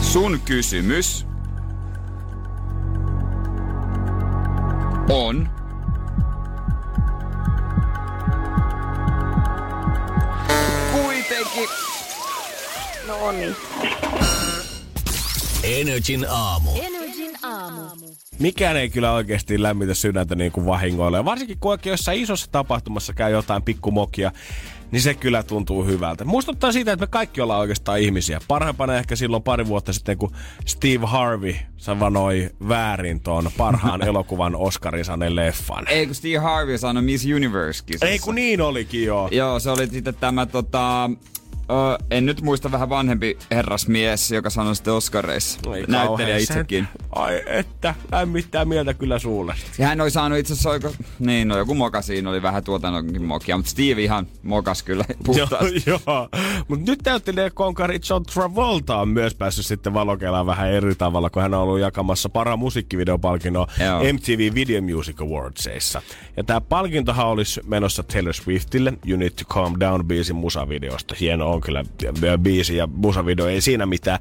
[SPEAKER 2] Sun kysymys on... Kuitenkin
[SPEAKER 4] No niin.
[SPEAKER 1] Energin aamu.
[SPEAKER 6] Energin aamu.
[SPEAKER 3] Mikään ei kyllä oikeasti lämmitä sydäntä niin kuin vahingoilla. Ja varsinkin kun oikein jossain isossa tapahtumassa käy jotain pikkumokia, niin se kyllä tuntuu hyvältä. Muistuttaa siitä, että me kaikki ollaan oikeastaan ihmisiä. Parhaimpana ehkä silloin pari vuotta sitten, kun Steve Harvey sanoi väärin tuon parhaan elokuvan Oscarin saaneen leffan.
[SPEAKER 2] Ei kun Steve Harvey sanoi Miss universe
[SPEAKER 3] Ei kun niin olikin joo.
[SPEAKER 2] Joo, se oli sitten tämä tota... Ö, en nyt muista vähän vanhempi herrasmies, joka sanoi sitten Oscareissa.
[SPEAKER 3] Ei
[SPEAKER 2] Näyttelijä itsekin.
[SPEAKER 3] sen- Ai että, lämmittää mieltä kyllä suulle.
[SPEAKER 2] Ja hän oli saanut itse asiassa oiko... Niin, no joku moka siinä oli vähän tuotannonkin mokia, mutta Steve ihan mokas kyllä
[SPEAKER 3] Joo,
[SPEAKER 2] puhtaasti.
[SPEAKER 3] joo. Mutta nyt näyttelijä konkari John Travolta on myös päässyt sitten valokelaan vähän eri tavalla, kun hän on ollut jakamassa parhaan musiikkivideopalkinnon
[SPEAKER 2] Joo.
[SPEAKER 3] MTV Video Music Awardsissa. Ja tämä palkintohan olisi menossa Taylor Swiftille, You Need to Calm Down biisin musavideosta. Hieno on kyllä ja biisi ja musavideo, ei siinä mitään.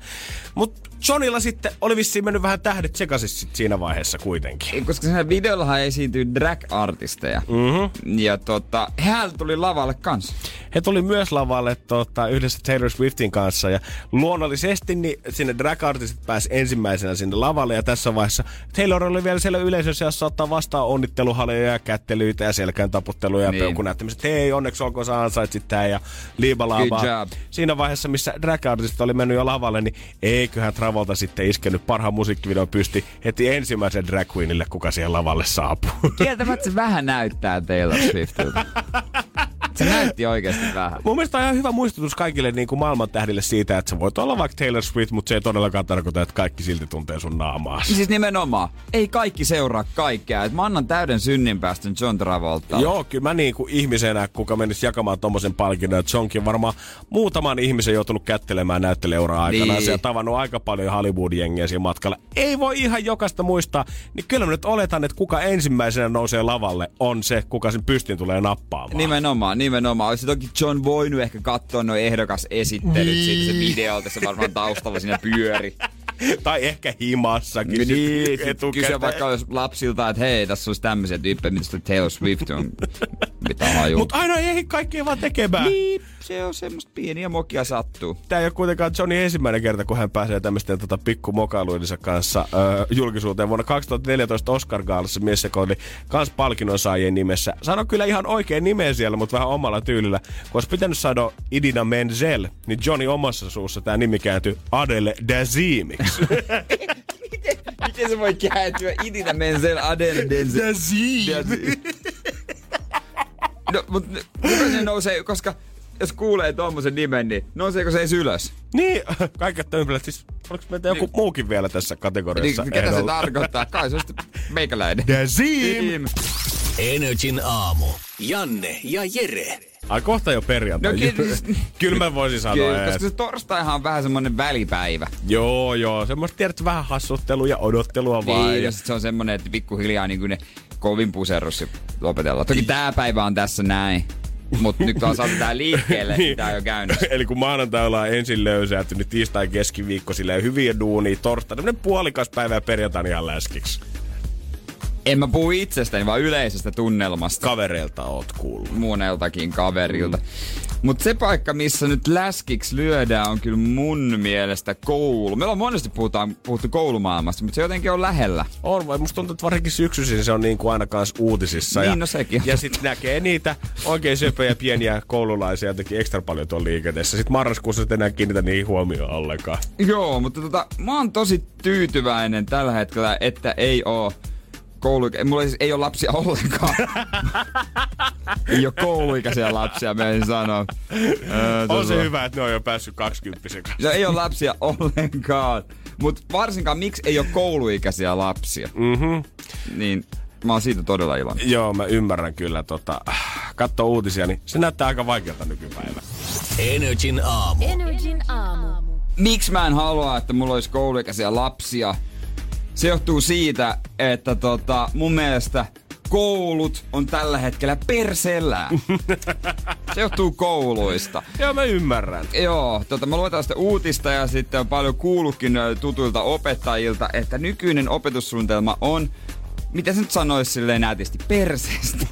[SPEAKER 3] Mutta Johnilla sitten oli vissiin mennyt vähän tähdet sekaisin sit siinä vaiheessa kuitenkin.
[SPEAKER 2] Koska siinä videollahan esiintyy drag-artisteja. Mm-hmm. Ja tota, hän tuli lavalle kanssa.
[SPEAKER 3] He tuli myös lavalle tota, yhdessä Taylor Swiftin kanssa ja luonnollisesti niin sinne drag artistit pääsi ensimmäisenä sinne lavalle ja tässä vaiheessa Taylor oli vielä siellä yleisössä, jossa ottaa vastaan onnitteluhaleja ja kättelyitä ja selkään taputteluja ja
[SPEAKER 2] Niin.
[SPEAKER 3] peukunäyttämiset. että hei onneksi olkoon sä ansaitsit tää ja liibalaabaa. Siinä vaiheessa, missä drag artistit oli mennyt jo lavalle, niin eiköhän Travolta sitten iskenyt parhaan musiikkivideon pysti heti ensimmäisen drag queenille, kuka siihen lavalle saapuu.
[SPEAKER 2] Kieltämättä se vähän näyttää Taylor Swiftiltä. Se näytti oikeasti vähän.
[SPEAKER 3] Mun mielestä on ihan hyvä muistutus kaikille niin kuin maailman tähdille siitä, että sä voit olla vaikka Taylor Swift, mutta se ei todellakaan tarkoita, että kaikki silti tuntee sun naamaa.
[SPEAKER 2] Siis nimenomaan, ei kaikki seuraa kaikkea. Et mä annan täyden synninpäästön John Travolta.
[SPEAKER 3] Joo, kyllä mä niin kuin ihmisenä, kuka menisi jakamaan tommosen palkinnon, että Johnkin varmaan muutaman ihmisen joutunut kättelemään näytteleuraa aikana.
[SPEAKER 2] Niin.
[SPEAKER 3] Se on tavannut aika paljon Hollywood-jengiä siinä matkalla. Ei voi ihan jokaista muistaa, niin kyllä mä nyt oletan, että kuka ensimmäisenä nousee lavalle on se, kuka sen pystin tulee nappaamaan.
[SPEAKER 2] Nimenomaan, nimenomaan. Olisi toki John voinut ehkä katsoa noin ehdokas esittelyt niin. siitä se videolta, se varmaan taustalla siinä pyöri.
[SPEAKER 3] tai ehkä himassakin.
[SPEAKER 2] niin,
[SPEAKER 3] etukäteen.
[SPEAKER 2] kysyä vaikka jos lapsilta, että hei, tässä olisi tämmöisiä tyyppejä, mitä Taylor Swift on. Mitä hajuu.
[SPEAKER 3] Mutta aina ei kaikkea vaan tekemään.
[SPEAKER 2] niin, se on semmoista pieniä mokia sattuu.
[SPEAKER 3] Tämä ei ole kuitenkaan Johnny ensimmäinen kerta, kun hän pääsee tämmöisten tota, pikkumokailuidensa kanssa ö, julkisuuteen. Vuonna 2014 Oscar Gaalassa mies, oli kans palkinnon saajien nimessä. Sano kyllä ihan oikein nimeä siellä, mutta vähän omalla tyylillä. Kun olisi pitänyt saada Idina Menzel, niin Johnny omassa suussa tämä nimi kääntyi Adele Dazimiksi.
[SPEAKER 2] Miten se voi kääntyä Idina Menzel Adele Denzel?
[SPEAKER 3] Dazim!
[SPEAKER 2] No, mutta kuka se nousee, koska jos kuulee tommosen nimen, niin nouseeko se edes ylös?
[SPEAKER 3] niin, kaiket ympärillä. Siis, oliko meitä joku
[SPEAKER 2] Niin.
[SPEAKER 3] muukin vielä tässä kategoriassa?
[SPEAKER 2] Niin, ketä se tarkoittaa? Kai se on sitten meikäläinen.
[SPEAKER 3] Dazim!
[SPEAKER 1] Energin aamu. Janne ja Jere.
[SPEAKER 3] Ai kohta jo perjantai.
[SPEAKER 2] No, ky-
[SPEAKER 3] kyllä mä voisin sanoa. Ees.
[SPEAKER 2] koska se torstaihan on vähän semmonen välipäivä.
[SPEAKER 3] Joo, joo. Semmoista tiedät vähän hassuttelua ja odottelua vaan.
[SPEAKER 2] Niin,
[SPEAKER 3] ja...
[SPEAKER 2] ja sit se on semmonen, että pikkuhiljaa niin kuin ne kovin puserrus lopetellaan. Toki tää päivä on tässä näin. Mutta nyt on saatu tää liikkeelle, niin tää on jo käynnissä.
[SPEAKER 3] Eli kun maanantai ollaan ensin niin tiistai keskiviikko silleen hyviä duunia, torstai, tämmönen puolikas päivä ja perjantai ihan läskiksi.
[SPEAKER 2] En mä puhu itsestäni, vaan yleisestä tunnelmasta.
[SPEAKER 3] Kavereilta oot kuullut.
[SPEAKER 2] Moneltakin kaverilta. Mm. Mutta se paikka, missä nyt läskiksi lyödään, on kyllä mun mielestä koulu. Meillä on monesti puhutaan, puhuttu koulumaailmasta, mutta se jotenkin on lähellä.
[SPEAKER 3] On, vai musta tuntuu, että varsinkin syksyisin se on niin kuin aina kanssa uutisissa.
[SPEAKER 2] Niin,
[SPEAKER 3] ja,
[SPEAKER 2] no sekin.
[SPEAKER 3] Ja sitten näkee niitä oikein söpöjä pieniä koululaisia jotenkin ekstra paljon tuolla liikenteessä. Sitten marraskuussa et enää kiinnitä niihin huomioon ollenkaan.
[SPEAKER 2] Joo, mutta tota, mä oon tosi tyytyväinen tällä hetkellä, että ei oo koulu... Mulla ei, ei ole lapsia ollenkaan. ei ole kouluikäisiä lapsia, mä en sano. Öö,
[SPEAKER 3] On se hyvä, että ne on jo päässyt 20
[SPEAKER 2] No ei ole lapsia ollenkaan. Mutta varsinkaan miksi ei ole kouluikäisiä lapsia.
[SPEAKER 3] Mhm.
[SPEAKER 2] Niin mä oon siitä todella iloinen.
[SPEAKER 3] Joo, mä ymmärrän kyllä. Tota, katso uutisia, niin se näyttää aika vaikealta nykypäivänä.
[SPEAKER 1] Energin aamu.
[SPEAKER 6] Energin aamu.
[SPEAKER 2] Miksi mä en halua, että mulla olisi kouluikäisiä lapsia? Se johtuu siitä, että tota, mun mielestä koulut on tällä hetkellä persellään. Se johtuu kouluista.
[SPEAKER 3] Joo, mä ymmärrän.
[SPEAKER 2] Joo, tota, mä luetaan sitä uutista ja sitten on paljon kuullutkin tutuilta opettajilta, että nykyinen opetussuunnitelma on miten se nyt sanoisi silleen nätisti, perseestä.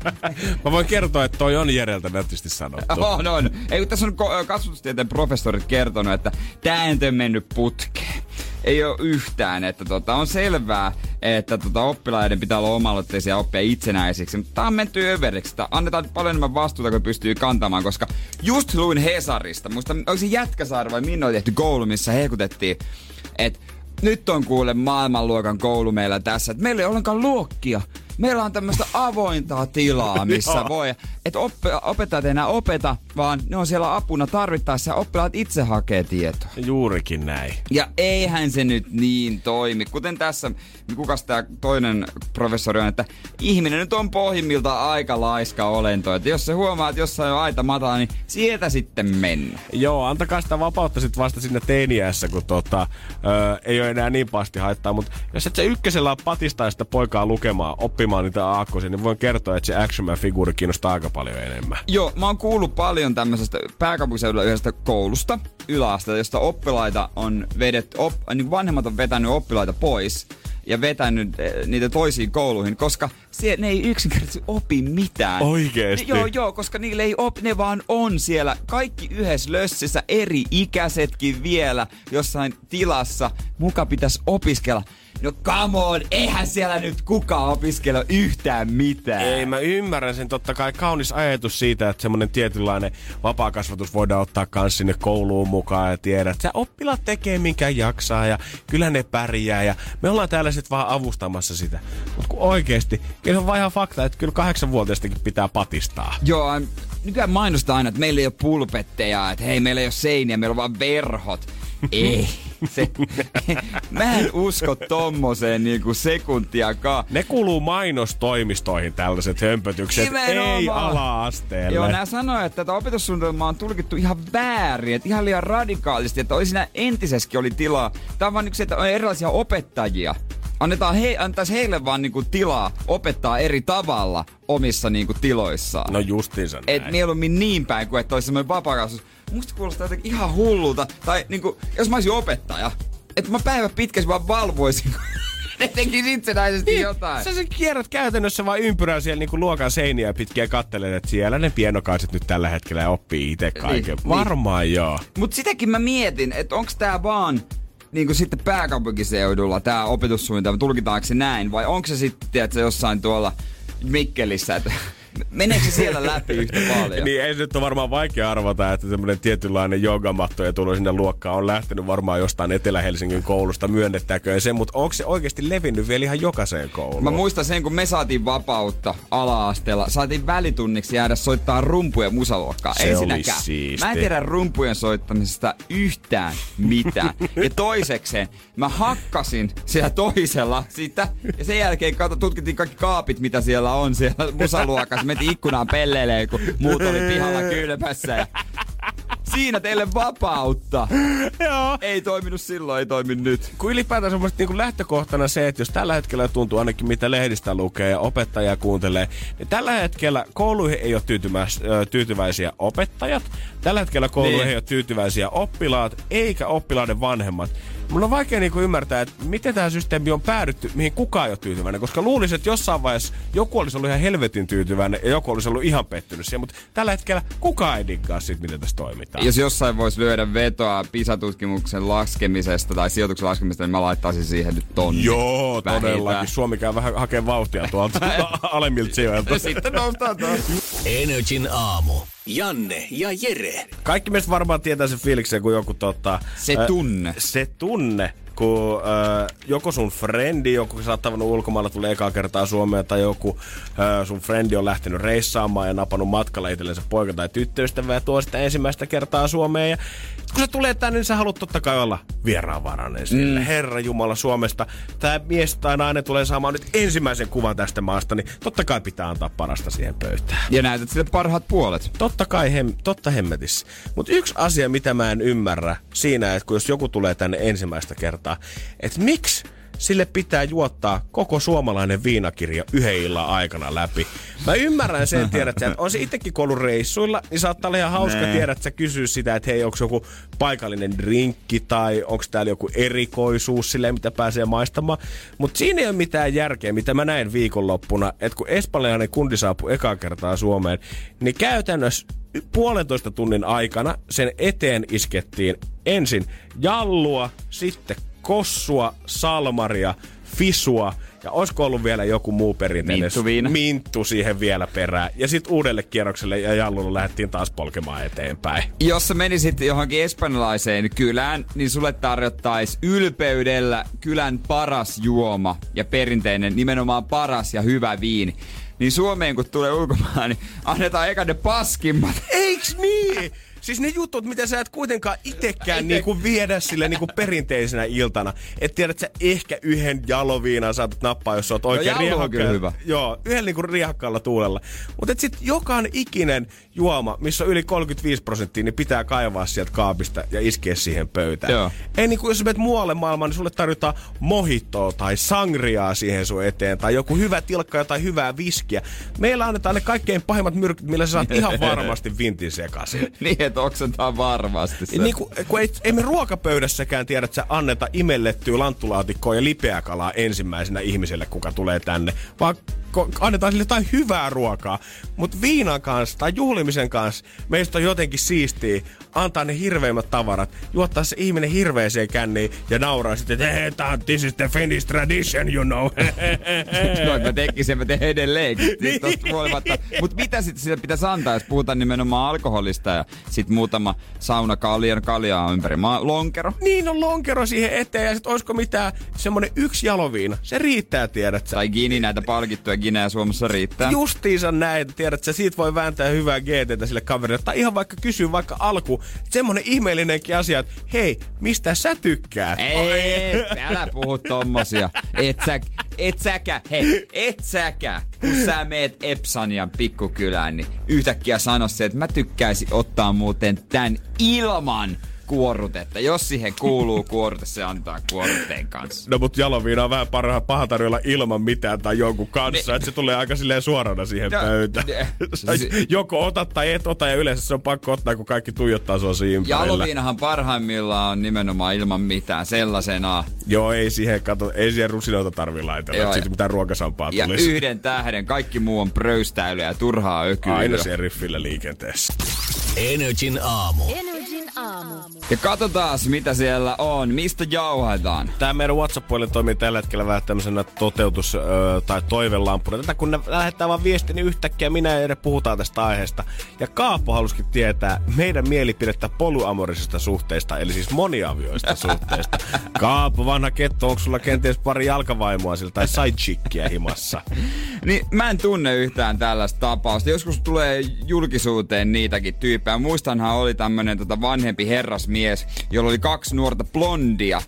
[SPEAKER 3] Mä voin kertoa, että toi on Jereltä nätisti sanottu.
[SPEAKER 2] on, on. Ei kun tässä on kasvatustieteen professorit kertonut, että tää ei nyt mennyt putkeen. Ei ole yhtään, että tota, on selvää, että tota, oppilaiden pitää olla omaloitteisia oppia itsenäisiksi. Mutta tää on menty överiksi. Tää annetaan paljon enemmän vastuuta, kuin pystyy kantamaan, koska just luin Hesarista. Muista, onko se Jätkäsaari vai minne on tehty koulu, missä hekutettiin, että nyt on kuule maailmanluokan koulu meillä tässä. Et meillä ei ollenkaan luokkia. Meillä on tämmöistä avointa tilaa, missä voi. Että op- opettajat ei enää opeta, vaan ne on siellä apuna tarvittaessa ja oppilaat itse hakee tietoa.
[SPEAKER 3] Juurikin näin.
[SPEAKER 2] Ja eihän se nyt niin toimi. Kuten tässä, kukas tämä toinen professori on, että ihminen nyt on pohjimmiltaan aika laiska olento. Että jos se huomaa, että jossain on aita matala, niin sieltä sitten mennä.
[SPEAKER 3] Joo, antakaa sitä vapautta sitten vasta sinne teiniässä, kun tota, ö, ei ole enää niin pasti haittaa. Mutta jos et sä ykkösellä patistaa sitä poikaa lukemaan, oppimaan niitä aakkosia, niin voin kertoa, että se Action Man-figuuri kiinnostaa aika paljon enemmän.
[SPEAKER 2] Joo, mä oon kuullut paljon tämmöisestä pääkaupunkiseudulla yhdestä koulusta, yläasteelta, josta oppilaita on vedetty, op, niin vanhemmat on vetänyt oppilaita pois ja vetänyt eh, niitä toisiin kouluihin, koska sie, ne ei yksinkertaisesti opi mitään.
[SPEAKER 3] Oikeesti?
[SPEAKER 2] Ne, joo, joo, koska niille ei opi, ne vaan on siellä. Kaikki yhdessä lössissä, eri ikäisetkin vielä jossain tilassa. Muka pitäisi opiskella. No come on, eihän siellä nyt kukaan opiskella yhtään mitään.
[SPEAKER 3] Ei, mä ymmärrän sen totta kai kaunis ajatus siitä, että semmonen tietynlainen vapaakasvatus voidaan ottaa kans sinne kouluun mukaan ja tiedät, että sä oppilaat tekee minkä jaksaa ja kyllä ne pärjää ja me ollaan täällä sit vaan avustamassa sitä. Mut kun oikeesti, kyllä on vaan ihan fakta, että kyllä kahdeksanvuotiaistakin pitää patistaa.
[SPEAKER 2] Joo, äm, nykyään mainostaa aina, että meillä ei ole pulpetteja, että hei, meillä ei ole seiniä, meillä on vaan verhot. Ei. Se, mä en usko tommoseen niinku sekuntiakaan.
[SPEAKER 3] Ne kuuluu mainostoimistoihin tällaiset hömpötykset,
[SPEAKER 2] Nimenomaan.
[SPEAKER 3] ei ala-asteelle.
[SPEAKER 2] Joo, nämä sanoo, että tätä opetussuunnitelmaa on tulkittu ihan väärin, että ihan liian radikaalisti, että oli siinä entisessäkin oli tilaa. Tämä on vaan yksi, että on erilaisia opettajia. Annetaan he, antaisi heille vaan niinku tilaa opettaa eri tavalla omissa niinku tiloissaan.
[SPEAKER 3] No justiinsa näin.
[SPEAKER 2] Et mieluummin niin päin kuin että olisi semmoinen vapaakasvatus. Musta kuulostaa jotenkin ihan hullulta. Tai niinku, jos mä olisin opettaja, että mä päivä pitkäsi vaan valvoisin, ne tekis itsenäisesti jotain.
[SPEAKER 3] Sä, sä kierrät käytännössä vaan ympyrää siellä niinku luokan seiniä pitkin ja kattelet, että siellä ne pienokaiset nyt tällä hetkellä ja oppii itse kaiken.
[SPEAKER 2] Niin,
[SPEAKER 3] Varmaan joo.
[SPEAKER 2] Mut sitäkin mä mietin, että onks tää vaan niin kuin sitten pääkaupunkiseudulla tää opetussuunnitelma, tulkitaanko se näin, vai onko se sitten, tiedätkö, jossain tuolla Mikkelissä, että meneekö se siellä läpi yhtä paljon?
[SPEAKER 3] Niin ei se nyt ole varmaan vaikea arvata, että semmoinen tietynlainen joogamatto ja tulo sinne luokkaan on lähtenyt varmaan jostain Etelä-Helsingin koulusta, myönnettäköön se, mutta onko se oikeasti levinnyt vielä ihan jokaiseen kouluun?
[SPEAKER 2] Mä muistan sen, kun me saatiin vapautta ala-asteella. Saatiin välitunniksi jäädä soittaa rumpuja musaluokkaa.
[SPEAKER 3] Se oli
[SPEAKER 2] Ensinnäkään. Mä en tiedä rumpujen soittamisesta yhtään mitään. ja toisekseen, mä hakkasin siellä toisella sitä. Ja sen jälkeen kato, tutkittiin kaikki kaapit, mitä siellä on siellä musaluokassa. Mentiin ikkunaan pelleilee, kun muut oli pihalla kylmässä. Ja Siinä teille vapautta.
[SPEAKER 3] Joo.
[SPEAKER 2] Ei toiminut silloin, ei toimi nyt.
[SPEAKER 3] Kun ylipäätään semmoista niin lähtökohtana se, että jos tällä hetkellä tuntuu ainakin mitä lehdistä lukee ja opettaja kuuntelee, niin tällä hetkellä kouluihin ei ole tyytyväisiä opettajat, tällä hetkellä kouluihin
[SPEAKER 2] Niin.
[SPEAKER 3] ei ole tyytyväisiä oppilaat, eikä oppilaiden vanhemmat. Mun on vaikea niinku ymmärtää, että miten tämä systeemi on päädytty, mihin kukaan ei ole tyytyväinen, koska luulisin, että jossain vaiheessa joku olisi ollut ihan helvetin tyytyväinen ja joku olisi ollut ihan pettynyt siihen, mutta tällä hetkellä kukaan ei diggaa siitä, miten tässä toimitaan.
[SPEAKER 2] Jos jossain voisi lyödä vetoa PISA-tutkimuksen laskemisesta tai sijoituksen laskemisesta, niin mä laittaisin siihen nyt tonni.
[SPEAKER 3] Joo,
[SPEAKER 2] Vähintään.
[SPEAKER 3] todellakin. Suomi käy vähän hakee vauhtia tuolta alemmilta sijoilta.
[SPEAKER 2] Sitten noustaan taas.
[SPEAKER 1] Energin aamu. Janne ja Jere.
[SPEAKER 3] Kaikki meistä varmaan tietää sen fiiliksen, kun joku tota...
[SPEAKER 2] Se tunne.
[SPEAKER 3] se tunne, kun äh, joko sun frendi, joku saattaa ulkomailla tulee ekaa kertaa Suomeen, tai joku äh, sun frendi on lähtenyt reissaamaan ja napannut matkalla itsellensä poika tai tyttöystävää ja tuo sitä ensimmäistä kertaa Suomeen. Ja kun se tulee tänne, niin sä haluat totta kai olla vieraanvarainen sille. Mm. Herra Jumala Suomesta. Tämä mies tai nainen tulee saamaan nyt ensimmäisen kuvan tästä maasta, niin totta kai pitää antaa parasta siihen pöytään.
[SPEAKER 2] Ja näytät sille parhaat puolet.
[SPEAKER 3] Totta kai, hem, totta hemmetissä. Mutta yksi asia, mitä mä en ymmärrä siinä, että kun jos joku tulee tänne ensimmäistä kertaa, että miksi sille pitää juottaa koko suomalainen viinakirja yhden illan aikana läpi. Mä ymmärrän sen, tiedät sä, että on se itsekin kun ollut reissuilla, niin saattaa olla ihan hauska,
[SPEAKER 2] Nee.
[SPEAKER 3] tiedät sä, kysyä sitä, että hei, onko joku paikallinen drinkki tai onko täällä joku erikoisuus silleen, mitä pääsee maistamaan. Mutta siinä ei ole mitään järkeä, mitä mä näin viikonloppuna, että kun espanjalainen kundi saapui ekaa kertaa Suomeen, niin käytännössä puolentoista tunnin aikana sen eteen iskettiin ensin jallua, sitten kossua, salmaria, fisua ja olisiko ollut vielä joku muu perinteinen
[SPEAKER 2] Minttuviina.
[SPEAKER 3] minttu siihen vielä perään. Ja sitten uudelle kierrokselle ja jallulla lähdettiin taas polkemaan eteenpäin.
[SPEAKER 2] Jos sä menisit johonkin espanjalaiseen kylään, niin sulle tarjottaisi ylpeydellä kylän paras juoma ja perinteinen, nimenomaan paras ja hyvä viini. Niin Suomeen kun tulee ulkomaan, niin annetaan eka ne paskimmat.
[SPEAKER 3] Eiks niin? Siis ne jutut, mitä sä et kuitenkaan itekään niinku viedä sille niinku perinteisenä iltana. Et tiedät sä ehkä yhden jaloviinan saatat nappaa, jos sä oot oikein
[SPEAKER 2] kyllä hyvä.
[SPEAKER 3] Joo, yhden niinku riehakkaalla tuulella. Mutta et sit jokainen ikinen juoma, missä on yli 35 prosenttia, niin pitää kaivaa sieltä kaapista ja iskeä siihen pöytään.
[SPEAKER 2] Joo.
[SPEAKER 3] Ei niinku, jos sä menet muualle maailmaan, niin sulle tarjotaan mohittoa tai sangriaa siihen sun eteen, tai joku hyvä tilkka tai hyvää viskiä. Meillä annetaan ne kaikkein pahimmat myrkyt, millä sä saat ihan varmasti vintin sekaisin.
[SPEAKER 2] niin, että oksentaa varmasti se.
[SPEAKER 3] Niin kuin, kun ei, ei me ruokapöydässäkään tiedä, että sä anneta imellettyä lanttulaatikkoa ja lipeäkalaa ensimmäisenä ihmiselle, kuka tulee tänne. Vaan annetaan sille jotain hyvää ruokaa. Mutta viinan kanssa tai juhlimisen kanssa meistä on jotenkin siistiä antaa ne hirveimmät tavarat, juottaa se ihminen hirveeseen känniin ja nauraa sitten, että hey, tää on- this is the Finnish tradition, you know.
[SPEAKER 2] Noin mä tekisin, mä teen edelleenkin. Siis huolimatta. Mut mitä sitten sille pitäisi antaa, jos puhutaan nimenomaan alkoholista ja sit muutama sauna kaljan kaljaa ympäri maa, lonkero?
[SPEAKER 3] niin on lonkero siihen eteen ja sit olisiko mitään semmonen yksi jaloviina. Se riittää, tiedät sä.
[SPEAKER 2] Tai gini, näitä palkittuja ginejä Suomessa riittää.
[SPEAKER 3] Justiinsa näin, tiedät sä, siitä voi vääntää hyvää GTtä sille kaverille. Tai ihan vaikka kysyä vaikka alku, semmonen ihmeellinenkin asia, että hei, mistä sä tykkäät?
[SPEAKER 2] Ei, älä puhu tommosia. Et sä, et säkä, hei, et säkä, kun sä meet Epsanian pikkukylään, niin yhtäkkiä sano se, että mä tykkäisin ottaa muuten tän ilman kuorrutetta. Jos siihen kuuluu kuorrute, se antaa kuorruteen kanssa.
[SPEAKER 3] No mut jaloviina on vähän parha, paha tarjolla ilman mitään tai jonkun kanssa,
[SPEAKER 2] Ne-
[SPEAKER 3] että se tulee aika silleen suorana siihen
[SPEAKER 2] No,
[SPEAKER 3] pöytään.
[SPEAKER 2] ne-
[SPEAKER 3] Tai
[SPEAKER 2] si-
[SPEAKER 3] Joko otat tai et ota ja yleensä se on pakko ottaa, kun kaikki tuijottaa sua siinä ympärillä.
[SPEAKER 2] Jaloviinahan parhaimmillaan on nimenomaan ilman mitään sellaisena.
[SPEAKER 3] Joo, ei siihen, kato, ei siihen rusinoita tarvi laitella,
[SPEAKER 2] Joo,
[SPEAKER 3] että
[SPEAKER 2] ja-
[SPEAKER 3] siitä mitään ruokasampaa
[SPEAKER 2] Ja
[SPEAKER 3] tulisi.
[SPEAKER 2] yhden tähden, kaikki muu on pröystäilyä ja turhaa ökyilyä.
[SPEAKER 3] Aina sheriffillä liikenteessä.
[SPEAKER 1] Energin aamu.
[SPEAKER 6] Energin aamu.
[SPEAKER 2] Ja katsotaan, mitä siellä on. Mistä jauhataan?
[SPEAKER 3] Tämä meidän WhatsApp-puoli toimii tällä hetkellä vähän tämmöisenä toteutus- ö, tai toivelampuna. Tätä kun ne lähettää vaan viesti, niin yhtäkkiä minä ja Jere puhutaan tästä aiheesta. Ja Kaapo halusikin tietää meidän mielipidettä polyamorisista suhteista, eli siis moniavioista suhteista. Kaapo, vanha ketto, onko sulla kenties pari jalkavaimoa sillä tai sidechickia himassa?
[SPEAKER 2] Niin mä en tunne yhtään tällaista tapausta. Joskus tulee julkisuuteen niitäkin tyyppejä. Muistanhan oli tämmönen tota vanhempi herrasmies, jolla oli kaksi nuorta blondia,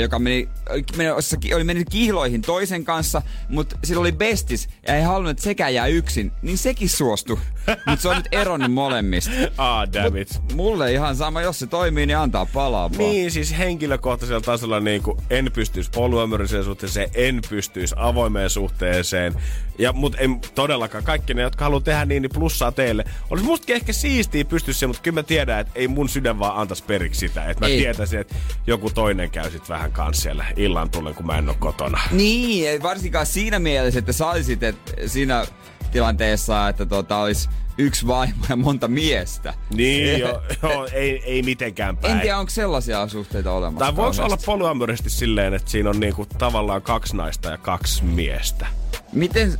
[SPEAKER 2] joka meni, meni, oli mennyt kihloihin toisen kanssa, mutta sillä oli bestis ja ei halunnut, että sekään jää yksin, niin sekin suostui. mutta se on nyt eronnut molemmista.
[SPEAKER 3] Ah, damn it.
[SPEAKER 2] Mut mulle ihan sama, jos se toimii, niin antaa palaa vaan.
[SPEAKER 3] Niin, siis henkilökohtaisella tasolla niin kuin en pystyisi polyamorisen suhteeseen, en pystyisi avoimeen suhteeseen. Ja, mut en todellakaan, kaikki ne, jotka haluaa tehdä niin, niin plussaa teille. Olisi mustakin ehkä siistiä pystyisi mutta kyllä mä tiedän, että ei mun sydän vaan antaisi periksi sitä. Että mä
[SPEAKER 2] Ei.
[SPEAKER 3] tietäisin, että joku toinen käy sit vähän kanssa siellä illan tullen, kun mä en ole kotona.
[SPEAKER 2] Niin, ei varsinkaan siinä mielessä, että saisit että siinä tilanteessa, että tota, olisi yksi vaimo ja monta miestä.
[SPEAKER 3] Niin, joo, jo, ei, ei mitenkään päin.
[SPEAKER 2] En tiedä, onko sellaisia suhteita olemassa.
[SPEAKER 3] Tai voiko olla
[SPEAKER 2] kauheasti.
[SPEAKER 3] polyamorisesti silleen, että siinä on niinku tavallaan kaksi naista ja kaksi miestä?
[SPEAKER 2] Miten...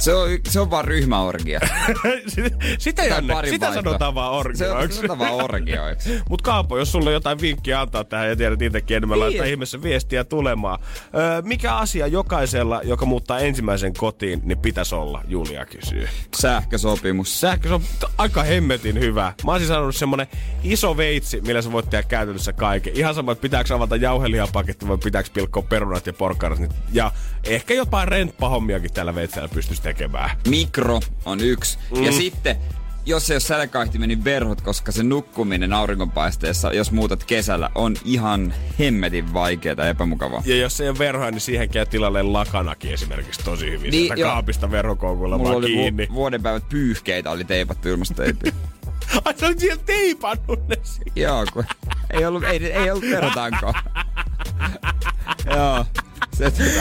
[SPEAKER 2] Se on, se on vaan ryhmäorgia.
[SPEAKER 3] sitä, Janne,
[SPEAKER 2] parin
[SPEAKER 3] sitä sanotaan vaan
[SPEAKER 2] Se on,
[SPEAKER 3] orgioiksi.
[SPEAKER 2] sanotaan vaan orgioiksi.
[SPEAKER 3] Mut Kaapo, jos sulla on jotain vinkkiä antaa tähän ja tiedät itsekin enemmän,
[SPEAKER 2] Niin.
[SPEAKER 3] laittaa ihmeessä viestiä tulemaan. Öö, mikä asia jokaisella, joka muuttaa ensimmäisen kotiin, niin pitäisi olla, Julia kysyy.
[SPEAKER 2] Sähkösopimus.
[SPEAKER 3] Sähkö, se on t- aika hemmetin hyvä. Mä olisin sanonut semmonen iso veitsi, millä sä voit tehdä käytännössä kaiken. Ihan sama, että pitääkö avata jauhelihapaketti vai pitääkö pilkkoa perunat ja porkkanat. niin- Ja ehkä jopa renppahommiakin tällä veitsellä pystyisi tekemään.
[SPEAKER 2] Mikro on yksi. Mm. Ja sitten, jos ei ole sälkäahtimeni niin verhot, koska se nukkuminen auringonpaisteessa, jos muutat kesällä, on ihan hemmetin vaikeaa ja epämukavaa.
[SPEAKER 3] Ja jos ei ole verhoja, niin siihen käy tilalle lakanakin esimerkiksi tosi hyvin.
[SPEAKER 2] Niin,
[SPEAKER 3] Sieltä kaapista verhokoukulla
[SPEAKER 2] Mulla
[SPEAKER 3] vaan
[SPEAKER 2] oli
[SPEAKER 3] kiinni.
[SPEAKER 2] vu- vuoden päivät pyyhkeitä oli teipattu ilmastoteipiin.
[SPEAKER 3] Ai sä olit siellä teipannut ne.
[SPEAKER 2] Joo, kun ei ollut, ei, ei ollut verotankoa. Joo, se tota,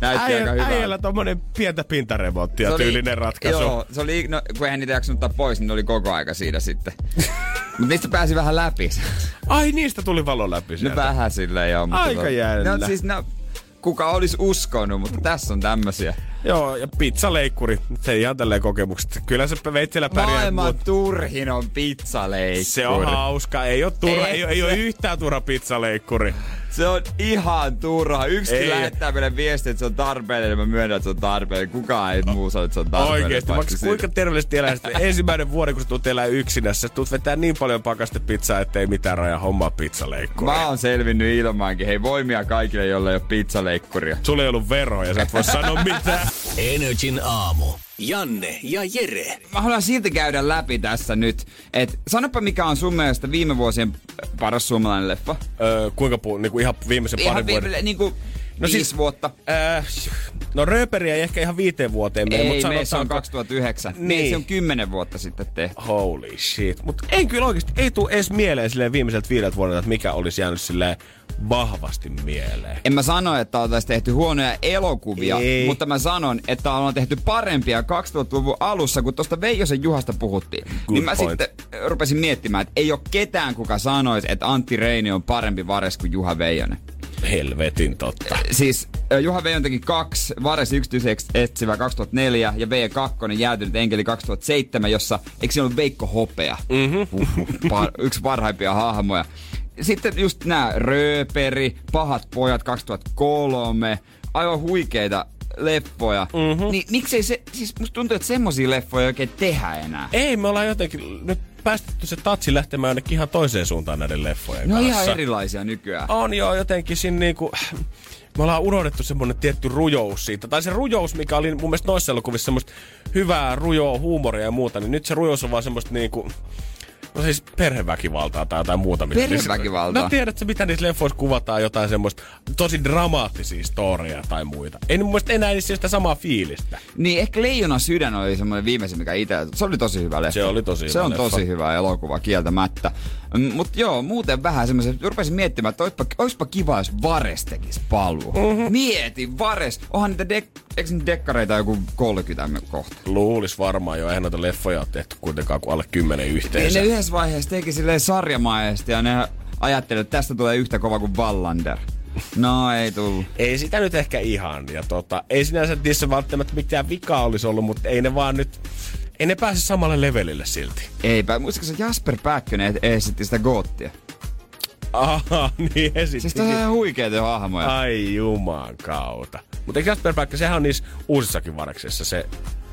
[SPEAKER 2] näytti aika
[SPEAKER 3] Äijällä,
[SPEAKER 2] hyvältä.
[SPEAKER 3] äijällä tommonen pientä pintaremonttia
[SPEAKER 2] Se oli-
[SPEAKER 3] tyylinen ratkaisu.
[SPEAKER 2] Joo, se oli, no, kun eihän niitä jaksanut ottaa pois, niin ne oli koko aika siinä sitten. Mutta niistä pääsi vähän läpi.
[SPEAKER 3] Ai niistä tuli valo läpi
[SPEAKER 2] No
[SPEAKER 3] sieltä.
[SPEAKER 2] vähän silleen joo. Mutta
[SPEAKER 3] Aika jännä.
[SPEAKER 2] No siis no, kuka olisi uskonut, mutta tässä on tämmösiä.
[SPEAKER 3] Joo, ja pizzaleikkuri. Se ihan tälleen kokemukset. Kyllä se veitsellä pärjää.
[SPEAKER 2] Maailman
[SPEAKER 3] mut
[SPEAKER 2] turhin on pizzaleikkuri.
[SPEAKER 3] Se on hauska. Ei ole, turha,
[SPEAKER 2] Ei
[SPEAKER 3] ei, ei ole yhtään turha pizzaleikkuri.
[SPEAKER 2] Se on ihan turha. Yksi
[SPEAKER 3] Ei.
[SPEAKER 2] lähettää meille viestiä, että se on tarpeellinen. Mä myönnän, että se on tarpeellinen. Kukaan ei muu sano, että se on tarpeellinen.
[SPEAKER 3] Oikeesti. Maks, kuinka terveellisesti elää ensimmäinen vuosi, kun sä tulet elää yksinässä. Sä tulet vetää niin paljon pakastepizzaa, ettei mitään raja hommaa pizzaleikkuri.
[SPEAKER 2] Mä oon selvinnyt ilmaankin. Hei voimia kaikille, jolle ei ole pizzaleikkuria.
[SPEAKER 3] Sulla ei ollut veroa ja sä et voi sanoa mitään.
[SPEAKER 1] Energin aamu. Janne ja Jere.
[SPEAKER 2] Mä haluan silti käydä läpi tässä nyt, että sanopa mikä on sun mielestä viime vuosien paras suomalainen leffa.
[SPEAKER 3] öö, kuinka puu, niin kuin ihan viimeisen
[SPEAKER 2] Ihan
[SPEAKER 3] parin vuoden.
[SPEAKER 2] viime, niinku
[SPEAKER 3] No
[SPEAKER 2] viisi
[SPEAKER 3] siis-
[SPEAKER 2] vuotta.
[SPEAKER 3] Äh, no rööperiä ei ehkä ihan viiteen vuoteen mene, mutta
[SPEAKER 2] me se on
[SPEAKER 3] sanotaanko-
[SPEAKER 2] 2009. Niin.
[SPEAKER 3] Niin.
[SPEAKER 2] Se on 10 vuotta sitten tehty.
[SPEAKER 3] Holy shit. Mutta ei kyllä oikeasti, ei tule edes mieleen silleen viimeiseltä viideltä vuodelta, että mikä olisi jäänyt silleen vahvasti mieleen.
[SPEAKER 2] En mä sano, että oltaisiin tehty huonoja elokuvia,
[SPEAKER 3] Ei.
[SPEAKER 2] mutta mä sanon, että ollaan tehty parempia 2000-luvun alussa, kun tuosta Veijosen Juhasta puhuttiin. niin mä
[SPEAKER 3] point.
[SPEAKER 2] sitten rupesin miettimään, että ei ole ketään, kuka sanoisi, että Antti Reini on parempi vares kuin Juha Veijonen.
[SPEAKER 3] Helvetin totta.
[SPEAKER 2] Siis Juha Veijon teki kaksi, Vares yksityiseksi etsivä 2004 ja V2 jäätynyt enkeli 2007, jossa, eikö siinä ollut Veikko Hopea? Mm-hmm. Par, yksi parhaimpia hahmoja. Sitten just nämä Rööperi, Pahat pojat 2003, aivan huikeita leffoja. Mm-hmm. Niin miksei se, siis musta tuntuu, että semmosia leffoja ei oikein tehdä enää.
[SPEAKER 3] Ei, me ollaan jotenkin nyt päästetty se tatsi lähtemään jonnekin ihan toiseen suuntaan näiden leffojen
[SPEAKER 2] Ne on
[SPEAKER 3] kanssa.
[SPEAKER 2] ihan erilaisia nykyään.
[SPEAKER 3] On joo, jotenkin siinä niinku... Me ollaan unohdettu semmonen tietty rujous siitä. Tai se rujous, mikä oli mun mielestä noissa elokuvissa semmoista hyvää, rujoa, huumoria ja muuta, niin nyt se rujous on vaan semmoista niinku... No siis perheväkivaltaa tai jotain muuta. mistä-
[SPEAKER 2] Perheväkivaltaa?
[SPEAKER 3] No tiedätkö, mitä niissä leffoissa kuvataan jotain semmoista tosi dramaattisia storia tai muita. Ei mun mielestä enää niissä sitä samaa fiilistä.
[SPEAKER 2] Niin ehkä Leijona sydän oli semmoinen viimeisin, mikä itse... Se oli tosi hyvä leffa.
[SPEAKER 3] Se oli tosi
[SPEAKER 2] Se
[SPEAKER 3] hyvä
[SPEAKER 2] on
[SPEAKER 3] leffa.
[SPEAKER 2] tosi hyvä elokuva kieltämättä. Mutta joo, muuten vähän semmoisen... Rupesin miettimään, että oispa, oispa kiva, jos Vares tekis paluu. Mm-hmm. Mieti, Vares. Onhan niitä dek, eikö niitä dekkareita joku 30 kohta?
[SPEAKER 3] Luulis varmaan jo, eihän noita leffoja ole tehty kuitenkaan kuin alle kymmenen
[SPEAKER 2] Niin
[SPEAKER 3] yhteensä.
[SPEAKER 2] ne yhdessä vaiheessa teki silleen sarjamaisesti ja ne ajatteli, että tästä tulee yhtä kova kuin Wallander. No ei tullut.
[SPEAKER 3] Ei sitä nyt ehkä ihan. Ja tota, ei sinänsä niissä välttämättä mitään vikaa olisi ollut, mutta ei ne vaan nyt... Ei ne pääse samalle levelille silti.
[SPEAKER 2] Eipä, muistatko se Jasper Pääkkönen esitti sitä goottia?
[SPEAKER 3] Aha, niin esitti.
[SPEAKER 2] Siis tässä on ihan huikeita hahmoja.
[SPEAKER 3] Ai juman kautta. Mutta eikö Jasper Päkkä, sehän on niissä uusissakin vareksissa se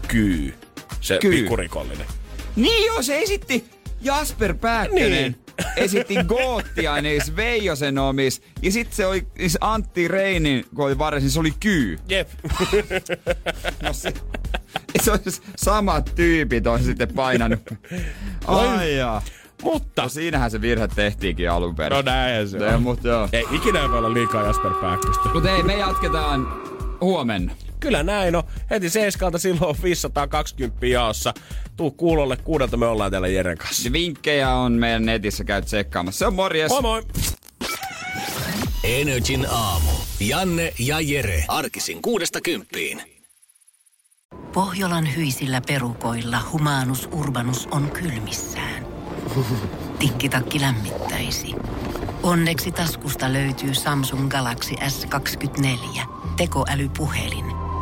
[SPEAKER 3] kyy. Se
[SPEAKER 2] Kyy.
[SPEAKER 3] pikkurikollinen.
[SPEAKER 2] Niin joo, se esitti Jasper Pääkkönen niin. Esitti Goottia niissä Veijosen omis. Ja sitten se oli siis Antti Reinin, kun oli varsin, niin se oli Kyy.
[SPEAKER 3] Jep.
[SPEAKER 2] no se, se olisi samat tyypit on sitten painanut. Ai jaa.
[SPEAKER 3] Mutta...
[SPEAKER 2] No siinähän se virhe tehtiinkin alun perin.
[SPEAKER 3] No näin se
[SPEAKER 2] on.
[SPEAKER 3] on.
[SPEAKER 2] Mutta joo.
[SPEAKER 3] Ei ikinä voi olla liikaa Jasper Pääkköstä.
[SPEAKER 2] Mutta ei, me jatketaan huomenna.
[SPEAKER 3] Kyllä näin on. Heti seiskalta silloin 520 jaossa. Tuu kuulolle kuudelta me ollaan täällä Jeren kanssa.
[SPEAKER 2] Ja vinkkejä on meidän netissä, käy tsekkaamassa. Se on morjes.
[SPEAKER 3] Moi moi!
[SPEAKER 1] Energin aamu. Janne ja Jere. Arkisin kuudesta kymppiin.
[SPEAKER 7] Pohjolan hyisillä perukoilla humanus urbanus on kylmissään. Tikkitakki lämmittäisi. Onneksi taskusta löytyy Samsung Galaxy S24 tekoälypuhelin.